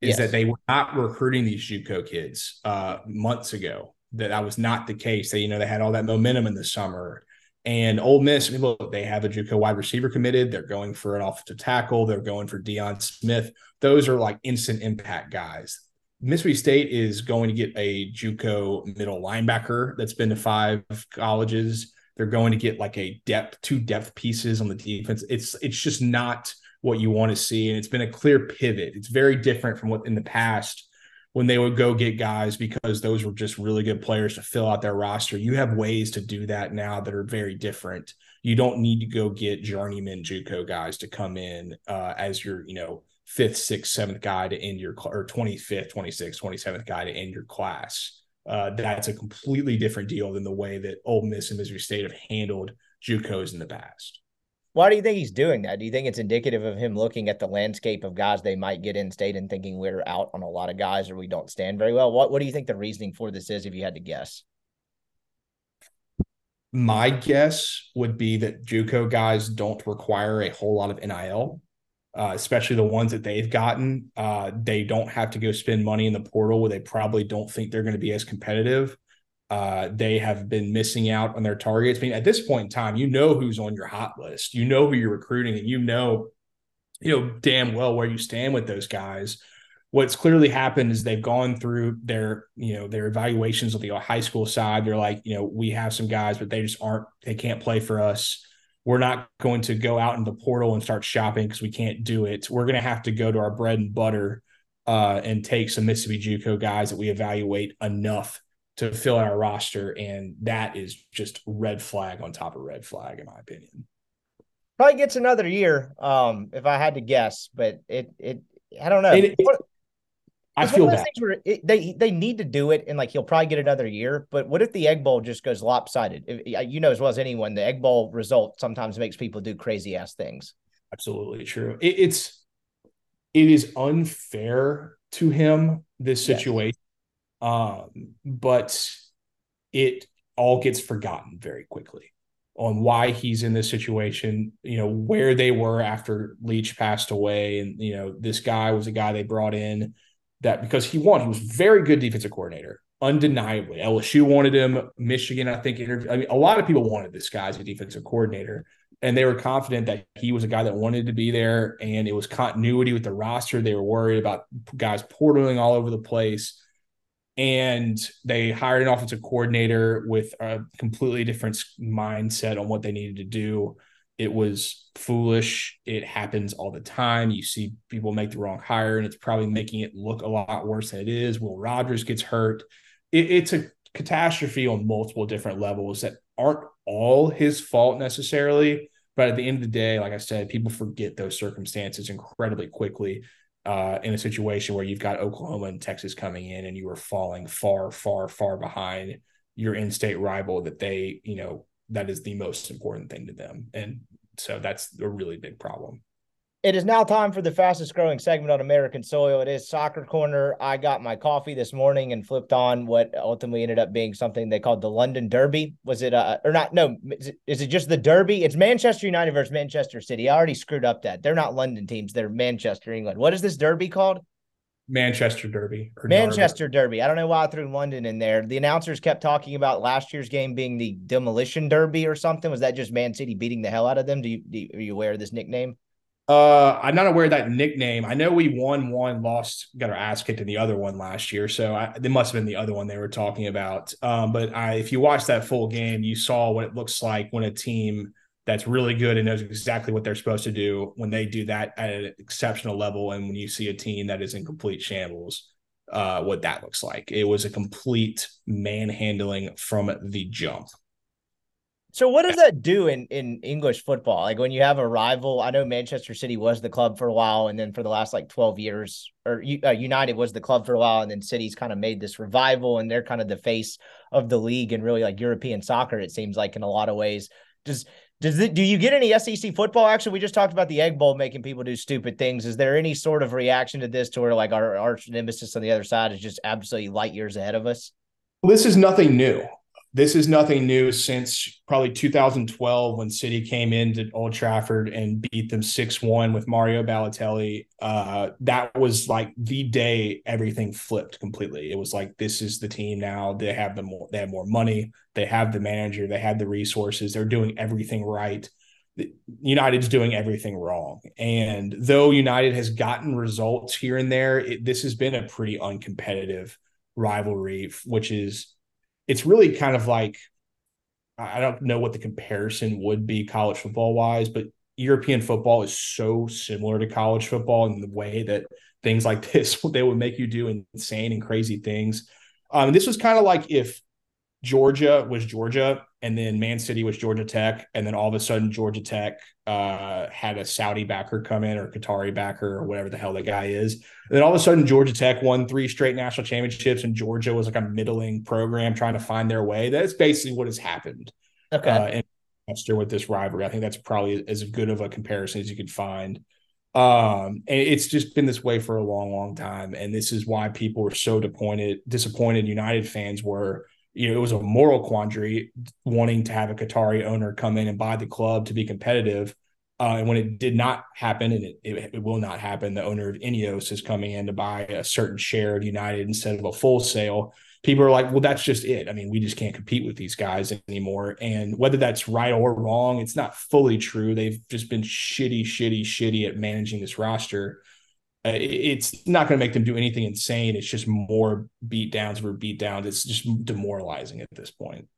is yes. that they were not recruiting these JUCO kids uh, months ago. That that was not the case. They you know they had all that momentum in the summer. And Ole Miss, I mean, look, they have a JUCO wide receiver committed. They're going for an offensive tackle. They're going for Deion Smith. Those are like instant impact guys. Mississippi State is going to get a JUCO middle linebacker that's been to five colleges. They're going to get like a depth, two depth pieces on the defense. It's it's just not what you want to see. And it's been a clear pivot. It's very different from what in the past when they would go get guys because those were just really good players to fill out their roster. You have ways to do that now that are very different. You don't need to go get journeyman JUCO guys to come in uh, as your, you know, fifth, sixth, seventh guy to end your or 25th, 26th, 27th guy to end your class. Uh, that's a completely different deal than the way that Ole Miss and Missouri State have handled JUCOs in the past. Why do you think he's doing that? Do you think it's indicative of him looking at the landscape of guys they might get in state and thinking we're out on a lot of guys or we don't stand very well? What What do you think the reasoning for this is, if you had to guess? My guess would be that JUCO guys don't require a whole lot of NIL, uh, especially the ones that they've gotten. Uh, they don't have to go spend money in the portal where they probably don't think they're going to be as competitive. Uh, they have been missing out on their targets. I mean, at this point in time, you know who's on your hot list, you know who you're recruiting, and you know, you know damn well where you stand with those guys. What's clearly happened is they've gone through their, you know, their evaluations of the high school side. They're like, you know, we have some guys, but they just aren't, they can't play for us. We're not going to go out in the portal and start shopping because we can't do it. We're going to have to go to our bread and butter uh, and take some Mississippi JUCO guys that we evaluate enough to fill our roster, and that is just red flag on top of red flag, in my opinion. Probably gets another year, um, if I had to guess, but it it I don't know. It, it, I feel bad. It, they they need to do it, and like he'll probably get another year. But what if the Egg Bowl just goes lopsided? If, you know as well as anyone, the Egg Bowl result sometimes makes people do crazy ass things. Absolutely true. it's it is unfair to him this situation um, but it all gets forgotten very quickly on why he's in this situation, you know, where they were after Leach passed away. And, you know, this guy was a guy they brought in that because he won, he was very good defensive coordinator, undeniably. LSU wanted him, Michigan, I think, interviewed. I mean, a lot of people wanted this guy as a defensive coordinator. And they were confident that he was a guy that wanted to be there. And it was continuity with the roster. They were worried about guys portaling all over the place and they hired an offensive coordinator with a completely different mindset on what they needed to do. It was foolish. It happens all the time. You see people make the wrong hire, and it's probably making it look a lot worse than it is. Will Rogers gets hurt. It, it's a catastrophe on multiple different levels that aren't all his fault necessarily. But at the end of the day, like I said, people forget those circumstances incredibly quickly uh, in a situation where you've got Oklahoma and Texas coming in and you are falling far, far, far behind your in-state rival that they, you know, that is the most important thing to them. And so that's a really big problem. It is now time for the fastest growing segment on American soil. It is Soccer Corner. I got my coffee this morning and flipped on what ultimately ended up being something they called the London Derby. Was it, uh, or not? No, is it, is it just the Derby? It's Manchester United versus Manchester City. I already screwed up that. They're not London teams, they're Manchester, England. What is this Derby called? Manchester Derby. Manchester Derby. I don't know why I threw London in there. The announcers kept talking about last year's game being the Demolition Derby or something. Was that just Man City beating the hell out of them? Do you, do you are you aware of this nickname? Uh, I'm not aware of that nickname. I know we won one, lost, got our ass kicked in the other one last year. So I, it must have been the other one they were talking about. Um, but I, if you watch that full game, you saw what it looks like when a team that's really good and knows exactly what they're supposed to do when they do that at an exceptional level, and when you see a team that is in complete shambles, uh, what that looks like. It was a complete manhandling from the jump. So what does that do in in English football? Like when you have a rival, I know Manchester City was the club for a while, and then for the last like twelve years, or uh, United was the club for a while, and then City's kind of made this revival, and they're kind of the face of the league and really like European soccer. It seems like in a lot of ways. Does does it, do you get any SEC football action? We just talked about the Egg Bowl making people do stupid things. Is there any sort of reaction to this, to where like our arch nemesis on the other side is just absolutely light years ahead of us? Well, this is nothing new this is nothing new since probably 2012 when City came into Old Trafford and beat them 6 1 with Mario Balotelli. Uh, that was like the day everything flipped completely. It was like, this is the team now. They have the more, they have more money. They have the manager. They have the resources. They're doing everything right. United's doing everything wrong. And though United has gotten results here and there, it, this has been a pretty uncompetitive rivalry, which is it's really kind of like I don't know what the comparison would be college football wise, but European football is so similar to college football in the way that things like this they would make you do insane and crazy things. Um, this was kind of like if Georgia was Georgia, and then Man City was Georgia Tech, and then all of a sudden Georgia Tech uh, had a Saudi backer come in or Qatari backer or whatever the hell that guy is. And then all of a sudden Georgia Tech won three straight national championships, and Georgia was like a middling program trying to find their way. That's basically what has happened. Okay. Uh, and with this rivalry, I think that's probably as good of a comparison as you could find. Um, and it's just been this way for a long, long time. And this is why people were so disappointed, disappointed United fans were you know, it was a moral quandary wanting to have a Qatari owner come in and buy the club to be competitive. Uh, and when it did not happen, and it, it, it, will not happen, the owner of Ineos is coming in to buy a certain share of United instead of a full sale. people are like, well, that's just it. I mean, we just can't compete with these guys anymore. And whether that's right or wrong, it's not fully true. They've just been shitty, shitty, shitty at managing this roster. Uh, it's not going to make them do anything insane. It's just more beat downs for beat downs. It's just demoralizing at this point.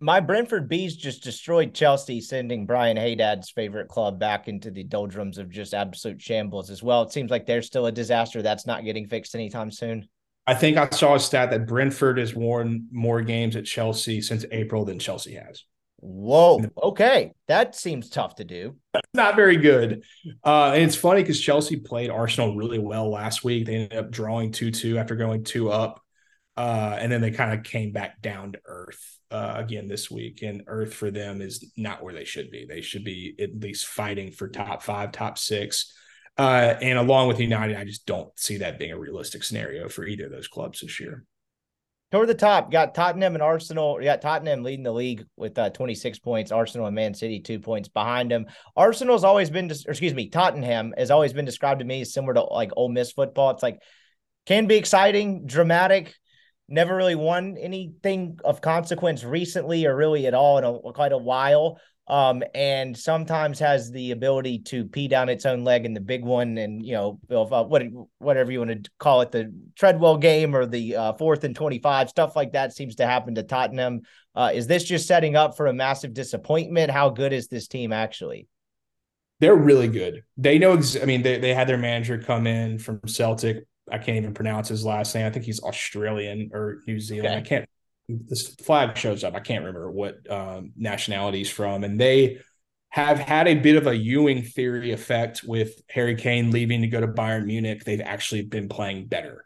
My Brentford Bees just destroyed Chelsea, sending Brian Haydad's favorite club back into the doldrums of just absolute shambles as well. It seems like they're still a disaster. That's not getting fixed anytime soon. I think I saw a stat that Brentford has won more games at Chelsea since April than Chelsea has. Whoa. Okay. That seems tough to do. Not very good. Uh, and it's funny because Chelsea played Arsenal really well last week. They ended up drawing 2 2 after going two up. Uh, and then they kind of came back down to earth uh, again this week. And earth for them is not where they should be. They should be at least fighting for top five, top six. Uh, and along with United, I just don't see that being a realistic scenario for either of those clubs this year. Toward the top, got Tottenham and Arsenal. Got Tottenham leading the league with uh, 26 points. Arsenal and Man City two points behind them. Arsenal's always been, excuse me, Tottenham has always been described to me as similar to like Ole Miss football. It's like can be exciting, dramatic. Never really won anything of consequence recently, or really at all in a, quite a while um, and sometimes has the ability to pee down its own leg in the big one, and you know, uh, what whatever you want to call it, the Treadwell game or the uh, fourth and twenty-five stuff like that seems to happen to Tottenham. Uh, is this just setting up for a massive disappointment? How good is this team actually? They're really good. They know. Ex- I mean, they they had their manager come in from Celtic. I can't even pronounce his last name. I think he's Australian or New Zealand. Okay. I can't this flag shows up. I can't remember what um, nationalities from, and they have had a bit of a Ewing theory effect with Harry Kane leaving to go to Bayern Munich. They've actually been playing better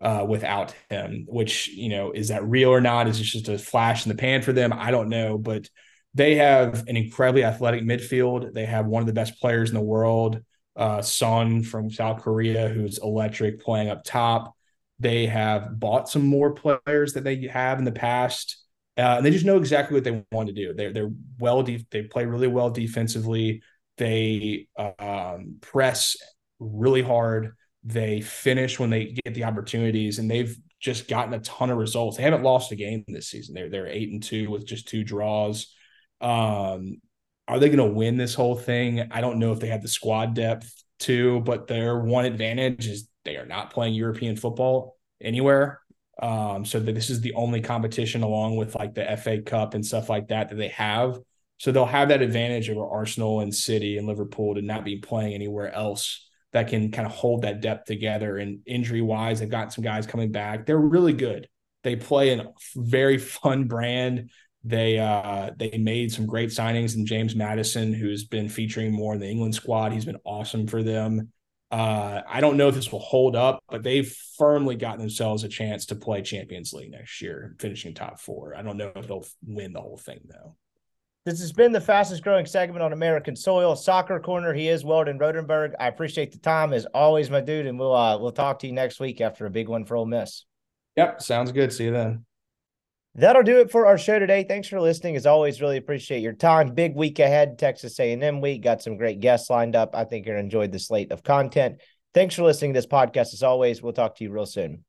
uh, without him. Which you know is that real or not? Is it just a flash in the pan for them? I don't know, but they have an incredibly athletic midfield. They have one of the best players in the world, uh, Son from South Korea, who's electric, playing up top. They have bought some more players that they have in the past, uh, and they just know exactly what they want to do. They're they're well. De- they play really well defensively. They um, press really hard. They finish when they get the opportunities, and they've just gotten a ton of results. They haven't lost a game this season. They're they're eight and two with just two draws. Um, are they going to win this whole thing? I don't know if they have the squad depth to, but their one advantage is they are not playing European football anywhere. Um, so that this is the only competition along with like the FA Cup and stuff like that that they have. So they'll have that advantage over Arsenal and City and Liverpool to not be playing anywhere else that can kind of hold that depth together. And injury wise, they've got some guys coming back. They're really good. They play a very fun brand. They uh they made some great signings in James Maddison, who's been featuring more in the England squad. He's been awesome for them. Uh, I don't know if this will hold up, but they've firmly gotten themselves a chance to play Champions League next year, finishing top four. I don't know if they'll win the whole thing though. This has been the fastest growing segment on American soil, Soccer Corner. He is Weldon Rotenberg. I appreciate the time as always, my dude, and we'll uh, we'll talk to you next week after a big one for Ole Miss. Yep, sounds good. See you then. That'll do it for our show today. Thanks for listening. As always, really appreciate your time. Big week ahead, Texas A&M week. Got some great guests lined up. I think you're enjoyed the slate of content. Thanks for listening to this podcast. As always, we'll talk to you real soon.